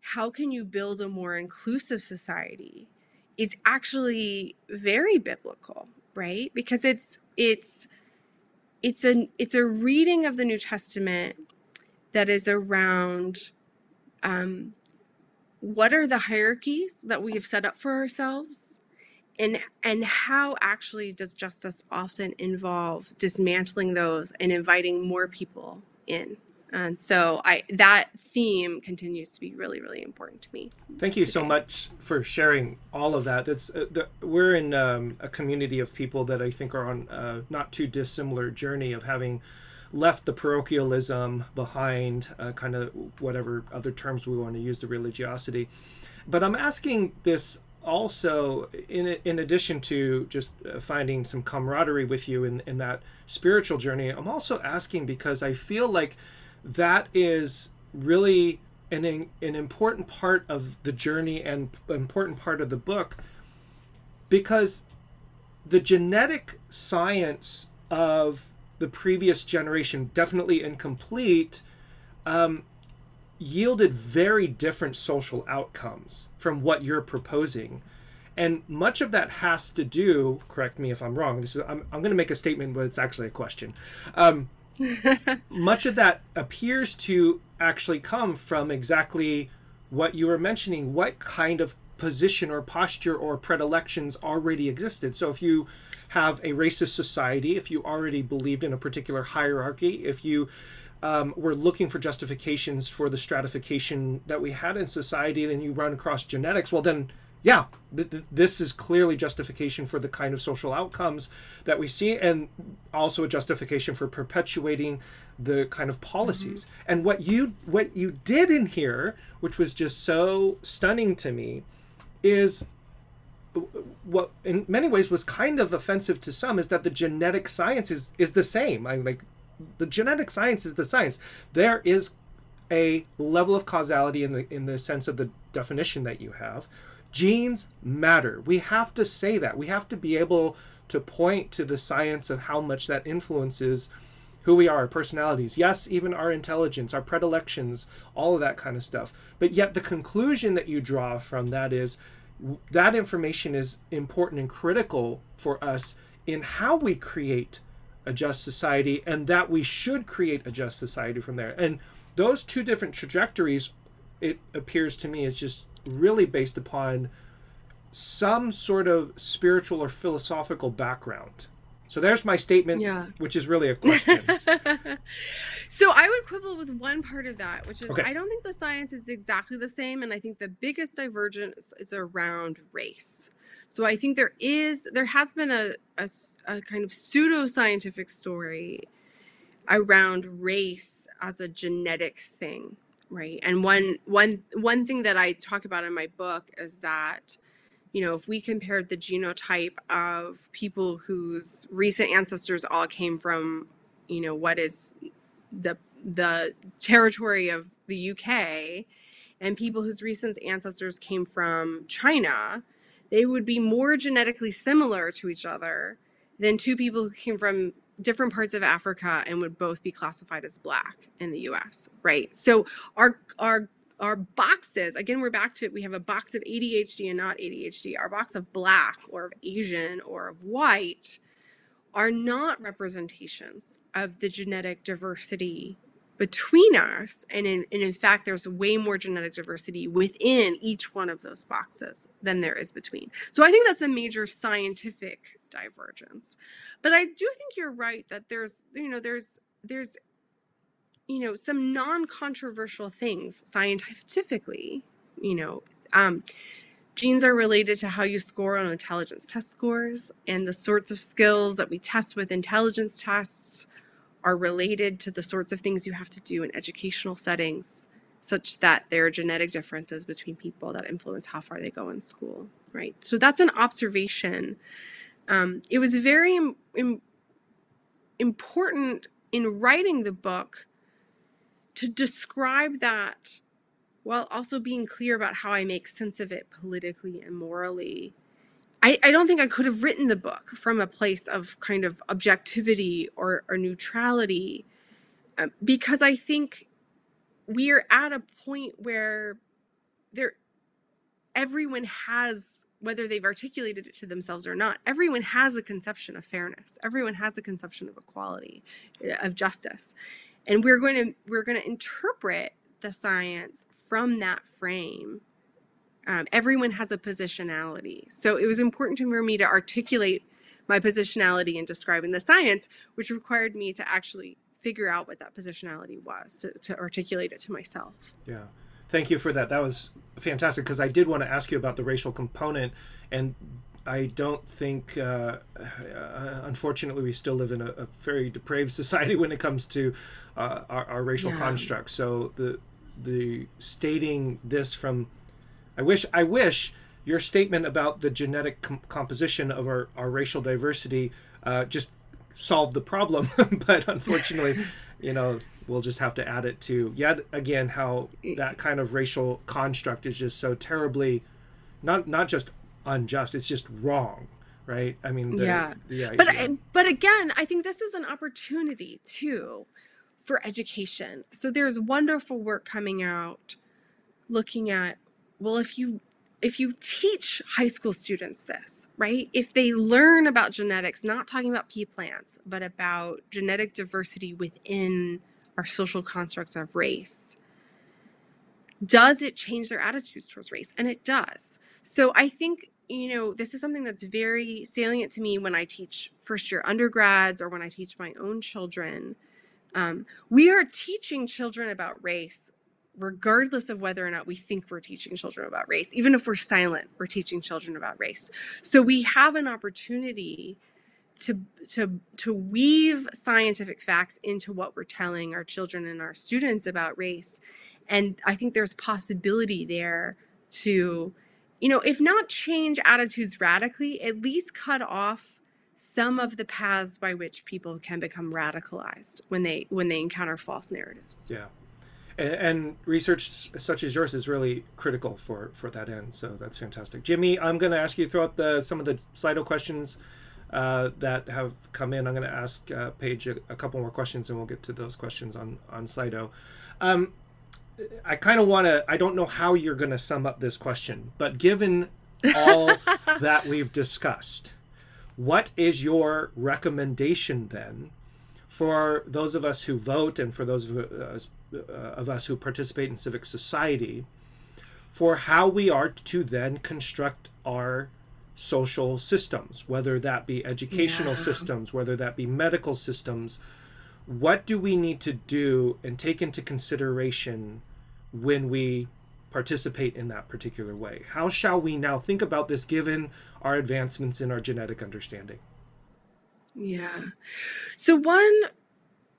S2: how can you build a more inclusive society is actually very biblical right? Because it's it's it's a it's a reading of the new testament that is around um, what are the hierarchies that we have set up for ourselves and and how actually does justice often involve dismantling those and inviting more people in and so I that theme continues to be really really important to me.
S1: Thank you today. so much for sharing all of that. That's uh, the, we're in um, a community of people that I think are on a not too dissimilar journey of having left the parochialism behind, uh, kind of whatever other terms we want to use, the religiosity. But I'm asking this also in in addition to just uh, finding some camaraderie with you in in that spiritual journey. I'm also asking because I feel like that is really an, an important part of the journey and important part of the book because the genetic science of the previous generation, definitely incomplete, um, yielded very different social outcomes from what you're proposing. And much of that has to do, correct me if I'm wrong, this is I'm, I'm going to make a statement, but it's actually a question. Um, (laughs) much of that appears to actually come from exactly what you were mentioning what kind of position or posture or predilections already existed. So if you have a racist society if you already believed in a particular hierarchy if you um, were looking for justifications for the stratification that we had in society then you run across genetics well then yeah, th- th- this is clearly justification for the kind of social outcomes that we see, and also a justification for perpetuating the kind of policies. Mm-hmm. And what you what you did in here, which was just so stunning to me, is what in many ways was kind of offensive to some is that the genetic science is is the same. I like the genetic science is the science. There is a level of causality in the in the sense of the definition that you have Genes matter. We have to say that. We have to be able to point to the science of how much that influences who we are, our personalities, yes, even our intelligence, our predilections, all of that kind of stuff. But yet, the conclusion that you draw from that is that information is important and critical for us in how we create a just society and that we should create a just society from there. And those two different trajectories, it appears to me, is just really based upon some sort of spiritual or philosophical background. So there's my statement, yeah. which is really a question. (laughs)
S2: so I would quibble with one part of that, which is okay. I don't think the science is exactly the same. And I think the biggest divergence is around race. So I think there is, there has been a, a, a kind of pseudo scientific story around race as a genetic thing, right? And one one one thing that I talk about in my book is that you know, if we compared the genotype of people whose recent ancestors all came from, you know, what is the the territory of the UK and people whose recent ancestors came from China, they would be more genetically similar to each other than two people who came from different parts of Africa and would both be classified as black in the US, right? So our our our boxes, again, we're back to we have a box of ADHD and not ADHD. Our box of black or of Asian or of white are not representations of the genetic diversity between us. And in, and in fact, there's way more genetic diversity within each one of those boxes than there is between. So I think that's a major scientific divergence. But I do think you're right that there's, you know, there's, there's, you know, some non-controversial things scientifically, you know, um, genes are related to how you score on intelligence test scores and the sorts of skills that we test with intelligence tests are related to the sorts of things you have to do in educational settings such that there are genetic differences between people that influence how far they go in school right so that's an observation um, it was very Im- Im- important in writing the book to describe that while also being clear about how I make sense of it politically and morally. I, I don't think I could have written the book from a place of kind of objectivity or, or neutrality um, because I think we are at a point where there everyone has whether they've articulated it to themselves or not everyone has a conception of fairness. Everyone has a conception of equality of justice. And we're going to we're going to interpret the science from that frame. Um, everyone has a positionality. So it was important for me to articulate my positionality in describing the science which required me to actually figure out what that positionality was to, to articulate it to myself.
S1: Yeah thank you for that that was fantastic because i did want to ask you about the racial component and I don't think, uh, uh, unfortunately, we still live in a, a, very depraved (laughs) society when it comes to uh, our, our, racial yeah. constructs. So the the stating this from, I wish I wish your statement about the genetic com- composition of our, our racial diversity uh, just solved the problem, (laughs) but unfortunately, (laughs) you know, we'll just have to add it to yet again how that kind of racial construct is just so terribly not not just unjust. It's just wrong, right? I mean, the,
S2: yeah. The but but again, I think this is an opportunity too for education. So there's wonderful work coming out looking at well, if you if you teach high school students this, right? If they learn about genetics, not talking about pea plants, but about genetic diversity within our social constructs of race, does it change their attitudes towards race? And it does. So I think you know, this is something that's very salient to me when I teach first year undergrads or when I teach my own children. Um, we are teaching children about race regardless of whether or not we think we're teaching children about race. Even if we're silent, we're teaching children about race. So we have an opportunity to to to weave scientific facts into what we're telling our children and our students about race. And I think there's possibility there to you know, if not change attitudes radically, at least cut off some of the paths by which people can become radicalized when they when they encounter false narratives.
S1: Yeah. And, research such as yours is really critical for for that end. So that's fantastic. Jimmy, I'm going to ask you throughout the some of the Slido questions uh, that have come in. I'm going to ask uh, Paige a, a, couple more questions, and we'll get to those questions on on Slido. Um, I kind of want to. I don't know how you're going to sum up this question, but given all (laughs) that we've discussed, what is your recommendation then for those of us who vote and for those of, uh, uh, of us who participate in civic society for how we are to then construct our social systems, whether that be educational yeah. systems, whether that be medical systems? what do we need to do and take into consideration when we participate in that particular way. How shall we now think about this given our advancements in our genetic understanding?
S2: Yeah. So, one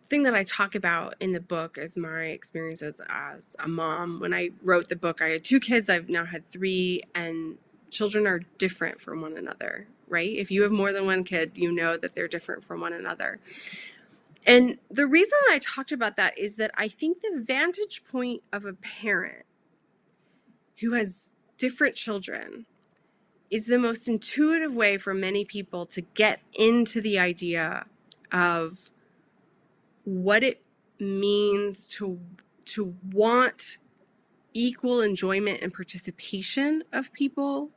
S2: thing that I talk about in the book is my experiences as a mom. When I wrote the book, I had two kids, I've now had three, and children are different from one another, right? If you have more than one kid, you know that they're different from one another. And the reason I talked about that is that I think the vantage point of a parent who has different children is the most intuitive way for many people to get into the idea of what it means to to want equal enjoyment and participation of people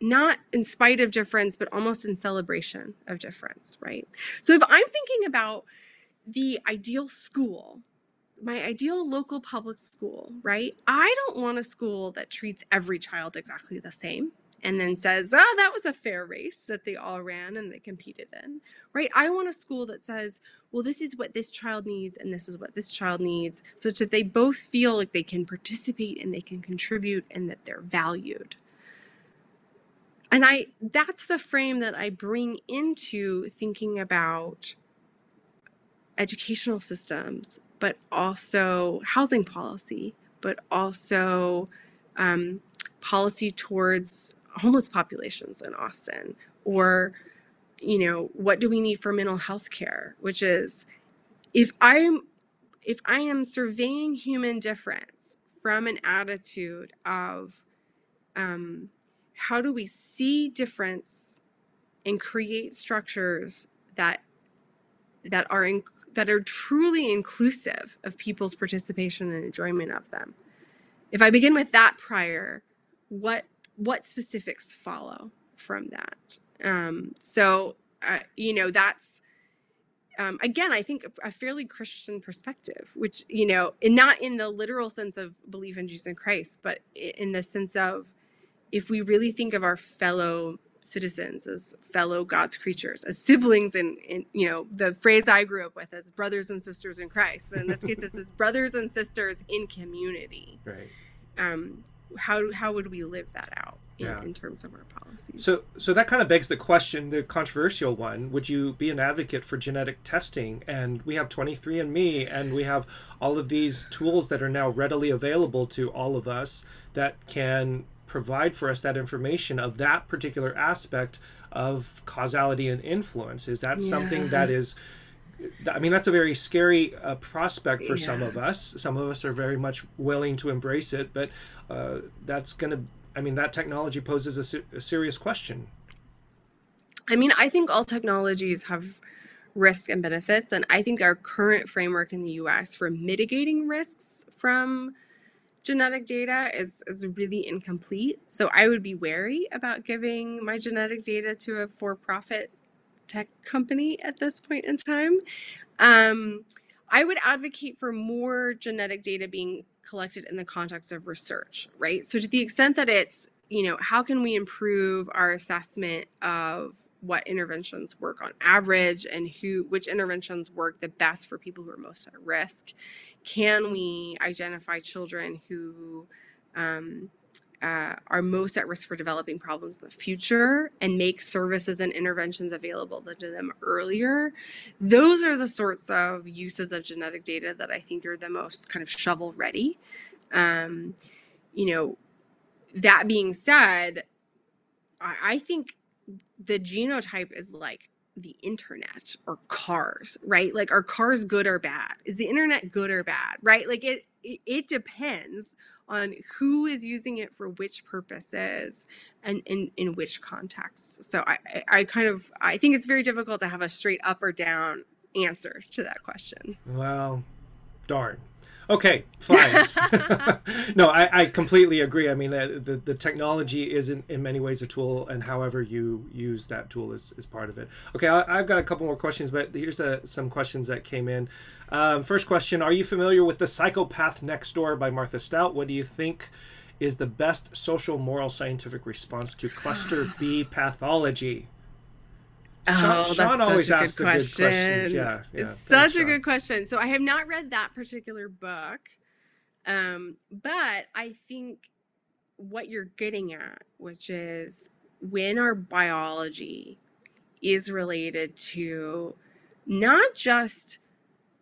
S2: not in spite of difference but almost in celebration of difference right so if i'm thinking about the ideal school my ideal local public school, right? I don't want a school that treats every child exactly the same and then says, oh, that was a fair race that they all ran and they competed in, right? I want a school that says, well, this is what this child needs and this is what this child needs, such that they both feel like they can participate and they can contribute and that they're valued. And I that's the frame that I bring into thinking about educational systems but also housing policy, but also um, policy towards homeless populations in Austin, or you know, what do we need for mental health care? Which is, if I'm if I am surveying human difference from an attitude of um, how do we see difference and create structures that that are in, that are truly inclusive of people's participation and enjoyment of them. If I begin with that prior, what what specifics follow from that? Um, so uh, you know that's um, again, I think a fairly Christian perspective, which you know, and not in the literal sense of belief in Jesus Christ, but in the sense of if we really think of our fellow citizens, as fellow God's creatures, as siblings in, in you know, the phrase I grew up with as brothers and sisters in Christ. But in this case, it's as brothers and sisters in community.
S1: Right.
S2: Um, how how would we live that out in,
S1: Yeah.
S2: in terms of our policies?
S1: So, so that kind of begs the question, the controversial one: Would you be an advocate for genetic testing? And we have 23andMe, and we have all of these tools that are now readily available to all of us that can provide for us that information of that particular aspect of causality and influence. Is that something that is? I mean, that's a very scary uh, prospect for some of us. Some of us are very much willing to embrace it, but uh, that's going to I mean, that technology poses a, se- a serious question.
S2: I mean, I think all technologies have risks and benefits, and I think our current framework in the U.S. for mitigating risks from genetic data is is really incomplete. So I would be wary about giving my genetic data to a for-profit tech company at this point in time. Um, I would advocate for more genetic data being collected in the context of research, right? So to the extent that it's, you know, how can we improve our assessment of what interventions work on average and who which interventions work the best for people who are most at risk? Can we identify children who um, uh, are most at risk for developing problems in the future and make services and interventions available to them earlier. Those are the sorts of uses of genetic data that I think are the most kind of shovel ready. Um, you know, that being said, I, I think the genotype is like the internet or cars, right? Like, are cars good or bad? Is the internet good or bad, right? Like, it it, depends on who is using it for which purposes and in, in which contexts. So I, I kind of I think it's very difficult to have a straight up or down answer to that question.
S1: Well, darn. Okay, fine. (laughs) no, I, I completely agree. I mean, uh, the, the technology is in, in many ways a tool, and however you use that tool is, is part of it. Okay, I, I've got a couple more questions, but here's uh some questions that came in. Um, first question Are you familiar with The Psychopath Next Door by Martha Stout? What do you think is the best social, moral, scientific response to cluster B pathology? Sean-
S2: Oh,
S1: Sean always
S2: such a
S1: asks
S2: good
S1: good
S2: question.
S1: questions. Yeah, yeah.
S2: it's such a
S1: Sean.
S2: good question. So I have not read that particular book. Um, but I think what you're getting at, which is when our biology is related to not just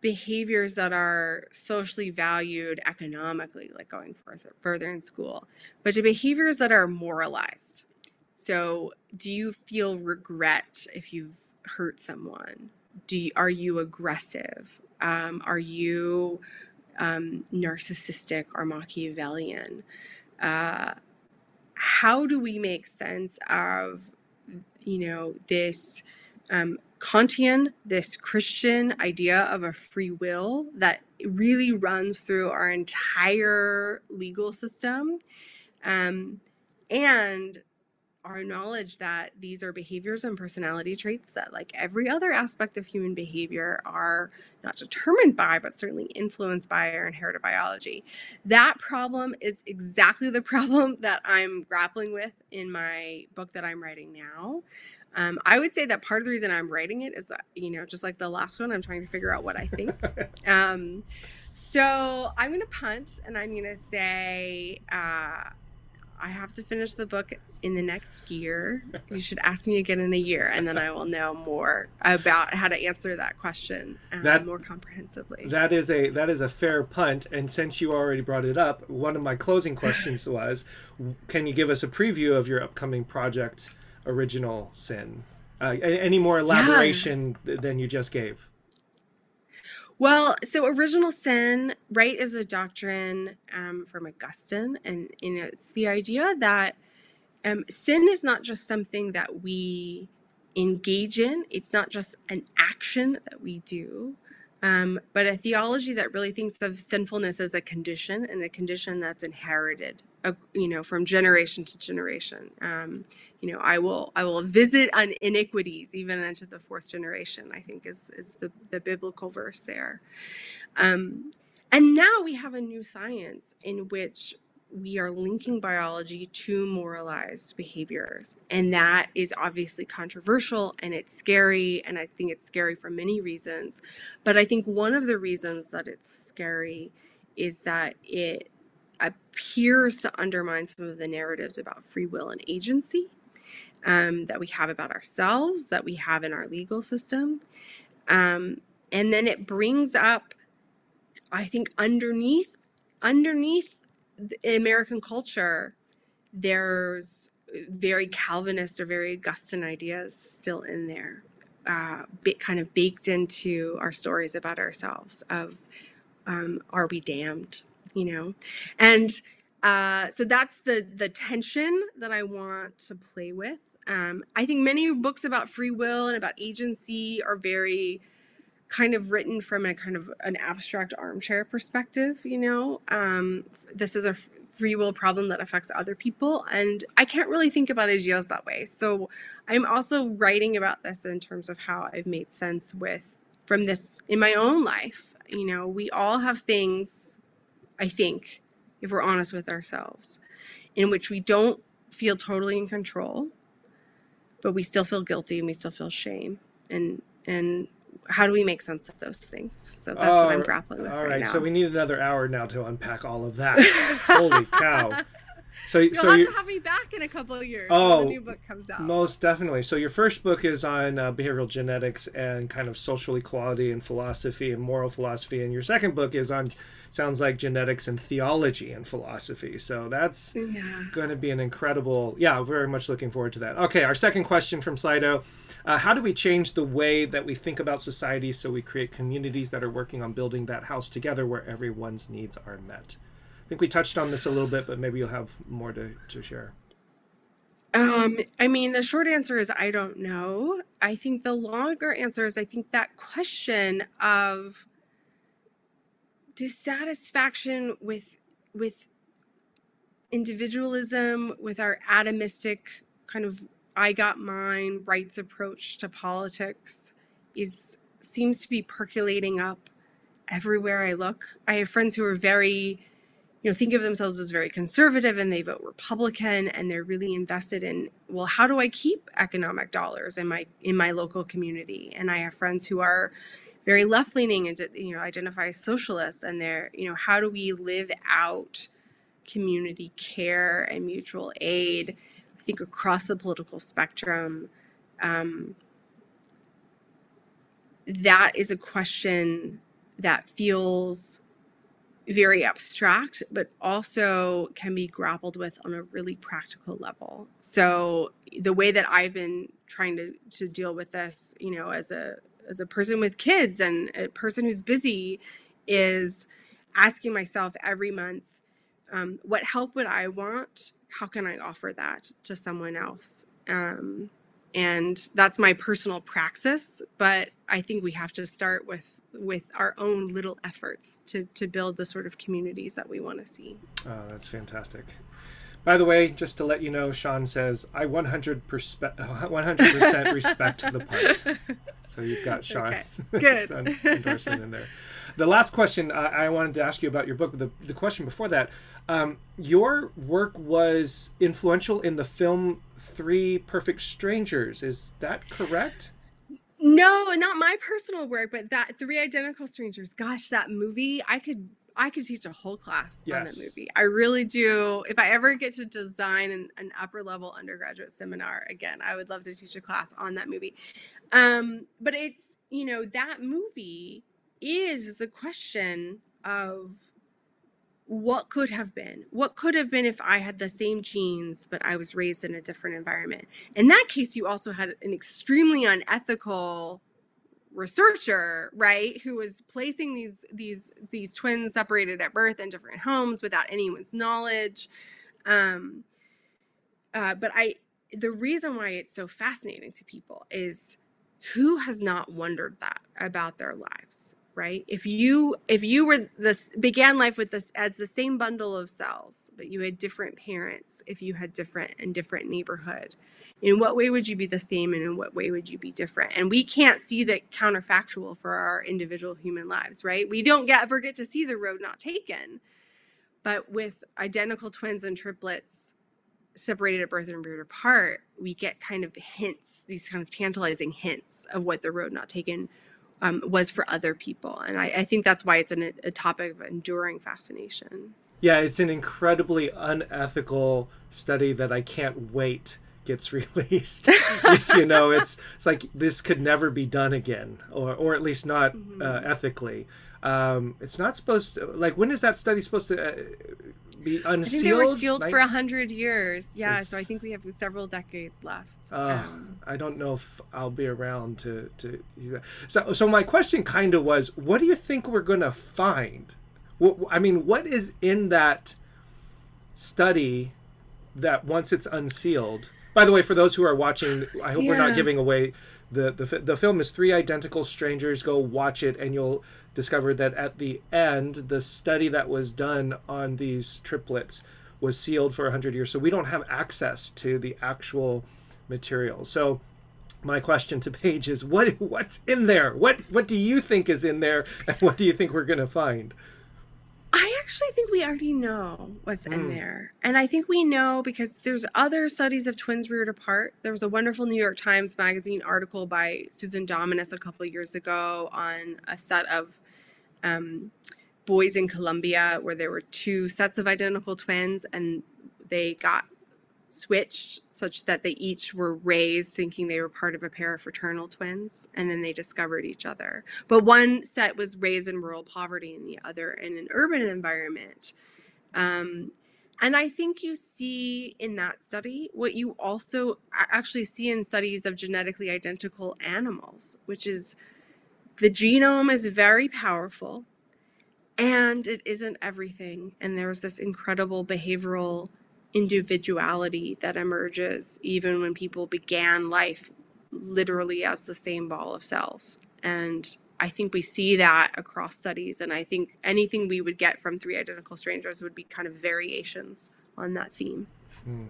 S2: behaviors that are socially valued economically, like going further, further in school, but to behaviors that are moralized. So, do you feel regret if you've hurt someone? Do you, are you aggressive? Um, are you um, narcissistic or Machiavellian? Uh, how do we make sense of, you know, this um, Kantian, this Christian idea of a free will that really runs through our entire legal system? Um, and our knowledge that these are behaviors and personality traits that, like every other aspect of human behavior, are not determined by, but certainly influenced by our inherited biology. That problem is exactly the (laughs) problem that I'm grappling with in my book that I'm writing now. Um, I would say that part of the reason I'm writing it is, you know, just like the last one, I'm trying to figure out what I think. (laughs) um, so I'm going to punt and I'm going to say, uh, I have to finish the book in the next year. You should ask me again in a year, and then I will know more about how to answer that question um, that, more comprehensively.
S1: That is a that is a fair punt. And since you already brought it up, one of my closing questions (laughs) was, can you give us a preview of your upcoming project, Original Sin? Uh, any more elaboration yeah. than you just gave?
S2: Well, so original sin, right, is a doctrine um, from Augustine, and you know, it's the idea that um, sin is not just something that we engage in; it's not just an action that we do, um, but a theology that really thinks of sinfulness as a condition and a condition that's inherited, you know, from generation to generation. Um, you know, I will I will visit on iniquities even into the fourth generation. I think is is the the biblical verse there. Um, and now we have a new science in which we are linking biology to moralized behaviors. And that is obviously controversial and it's scary. And I think it's scary for many reasons. But I think one of the reasons that it's scary is that it appears to undermine some of the narratives about free will and agency um, that we have about ourselves, that we have in our legal system. Um, and then it brings up, I think, underneath underneath American culture, there's very Calvinist or very Augustine ideas still in there, uh, bit kind of baked into our stories about ourselves. Of um, are we damned? You know, and uh, so that's the the tension that I want to play with. Um, I think many books about free will and about agency are very kind of written from a kind of an abstract armchair perspective, you know. Um, this is a free will problem that affects other people and I can't really think about ideas that way. So I'm also writing about this in terms of how I've made sense with from this in my own life. You know, we all have things I think if we're honest with ourselves in which we don't feel totally in control but we still feel guilty and we still feel shame and and how do we make sense of those things? So that's what I'm grappling with. Right now. All right, right
S1: so we need another hour now to unpack all of that. (laughs) Holy cow!
S2: So, You'll so have to have me back in a couple of years oh, when the new book comes out.
S1: Most definitely. So your first book is on uh, behavioral genetics and kind of social equality and philosophy and moral philosophy, and your second book is on sounds like genetics and theology and philosophy. So that's yeah. going to be an incredible. Yeah, very much looking forward to that. Okay, our second question from Slido. Uh, how do we change the way that we think about society so we create communities that are working on building that house together where everyone's needs are met? I think we touched on this a little bit, but maybe you'll have more to, to share.
S2: Um, I mean, the short answer is I don't know. I think the longer answer is I think that question of dissatisfaction with with individualism, with our atomistic kind of I got mine rights approach to politics is seems to be percolating up everywhere I look. I have friends who are very, you know, think of themselves as very conservative and they vote Republican and they're really invested in, well, how do I keep economic dollars in my in my local community? And I have friends who are very left leaning and you know identify as socialists and they're you know how do we live out community care and mutual aid i think across the political spectrum um, that is a question that feels very abstract, but also can be grappled with on a really practical level. So the way that I've been trying to to deal with this, you know, as a as a person with kids and a person who's busy, is asking myself every month, um, what help would I want? How can I offer that to someone else? Um, and that's my personal praxis. But I think we have to start with with our own little efforts to to build the sort of communities that we want to see.
S1: Oh, that's fantastic. By the way, just to let you know, Sean says I 100 (laughs) percent 100% respect the part. So you've got (laughs) Sean's (laughs)
S2: okay.
S1: endorsement in there. The last question uh, I wanted to ask you about your book, the, the question before that, um, your work was influential in the film Three Perfect Strangers. Is that correct?
S2: No, not my personal work, but that Three Identical Strangers. Gosh, that movie, I could I could teach a whole class yes. on that movie. I really do. If I ever get to design an, an, upper level undergraduate seminar again, I would love to teach a class on that movie. Um, but it's, you know, that movie is the question of what could have been. What could have been if i had the same genes but i was raised in a different environment. In that case you also had an extremely unethical researcher right who was placing these these these twins separated at birth in different homes without anyone's knowledge. Um uh, but i the reason why it's so fascinating to people is who has not wondered that about their lives right? If you if you were this began life with this as the same bundle of cells but you had different parents if you had different and different neighborhood in what way would you be the same and in what way would you be different? And we can't see the counterfactual for our individual human lives right? We don't get, ever get to see the road not taken. But with identical twins and triplets separated at birth and reared apart we get kind of hints these kind of tantalizing hints of what the road not taken um, was for other people. And I, I think that's why it's an, a topic of enduring fascination.
S1: Yeah, it's an incredibly unethical study that I can't wait gets (laughs) released. you know, it's it's like this could never be done again, or or at least not mm-hmm. uh, ethically. Um, it's not supposed to. Like, when is that study supposed to uh, be unsealed? I think
S2: they were sealed for a hundred years. Yeah, so, so, I think we have several decades left.
S1: Uh, um, I don't know if I'll be around to to. So, so my question kind of was, what do you think we're gonna find? What, I mean, what is in that study that once it's unsealed? By the way, for those who are watching, I hope yeah. we're not giving away the, the the film is three identical strangers go watch it and you'll discover that at the end the study that was done on these triplets was sealed for 100 years so we don't have access to the actual material so my question to Paige is what what's in there what what do you think is in there (laughs) and what do you think we're going to find
S2: I actually think we already know what's mm. in hmm. there. And I think we know because there's other studies of twins reared apart. There was a wonderful New York Times Magazine article by Susan Dominus a couple of years ago on a set of um, boys in Colombia where there were two sets of identical twins and they got switched such that they each were raised thinking they were part of a pair of fraternal twins and then they discovered each other. But one set was raised in rural poverty and the other in an urban environment. Um, and i think you see in that study what you also actually see in studies of genetically identical animals which is the genome is very powerful and it isn't everything and there's this incredible behavioral individuality that emerges even when people began life literally as the same ball of cells. And I think we see that across studies. And I think anything we would get from three identical strangers would be kind of variations on that theme.
S1: Hmm.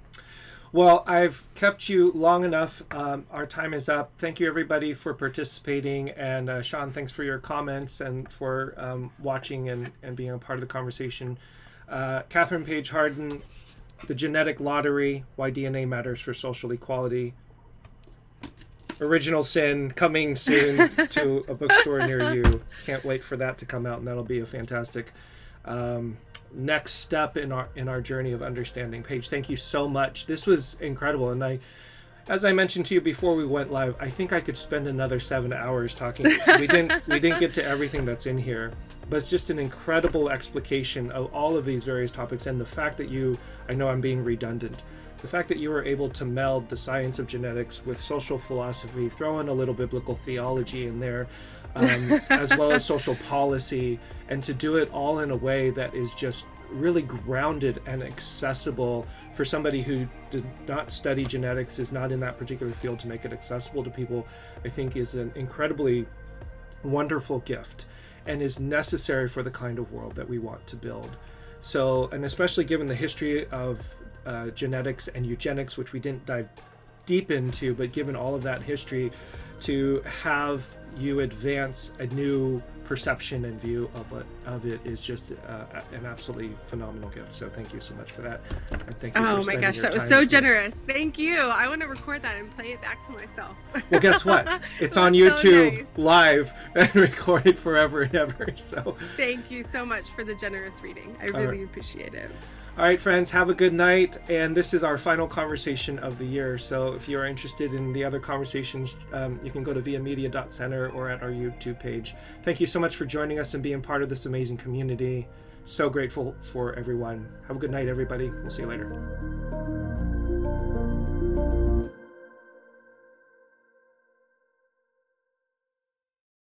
S1: Well, I've kept you long enough. Um, our time is up. Thank you, everybody, for participating. And uh, Sean, thanks for your comments and for um, watching and, and being a part of the conversation. Uh, Kathryn Paige Harden, the genetic lottery, why DNA matters for social equality. Original Sin coming soon to a bookstore near you. Can't wait for that to come out, and that'll be a fantastic um, next step in our in our journey of understanding. Paige, thank you so much. This was incredible, and I as I mentioned to you before we went live, I think I could spend another seven hours talking. (laughs) We didn't we didn't get to everything that's in here, but it's just an incredible explication of all of these various topics and the fact that you I know I'm being redundant. The fact that you were able to meld the science of genetics with social philosophy, throw in a little biblical theology in there, um, (laughs) as well as social policy, and to do it all in a way that is just really grounded and accessible for somebody who did not study genetics, is not in that particular field, to make it accessible to people, I think is an incredibly wonderful gift and is necessary for the kind of world that we want to build. So, and especially given the history of uh, genetics and eugenics, which we didn't dive deep into, but given all of that history, to have you advance a new perception and view of it, of it is just uh, an absolutely phenomenal gift. So thank you so much for that.
S2: And thank you. Oh my gosh, that was so generous. Thank you. I want to record that and play it back to myself.
S1: well, guess what? (laughs) It's it on YouTube so nice. live (laughs) and recorded forever and ever. So
S2: thank you so much for the generous reading. I really right. appreciate it.
S1: All right, friends, have a good night. And this is our final conversation of the year. So if you are interested in the other conversations, um, you can go to viamedia.center or at our YouTube page. Thank you so much for joining us and being part of this amazing community. So grateful for everyone. Have a good night, everybody. We'll see you later.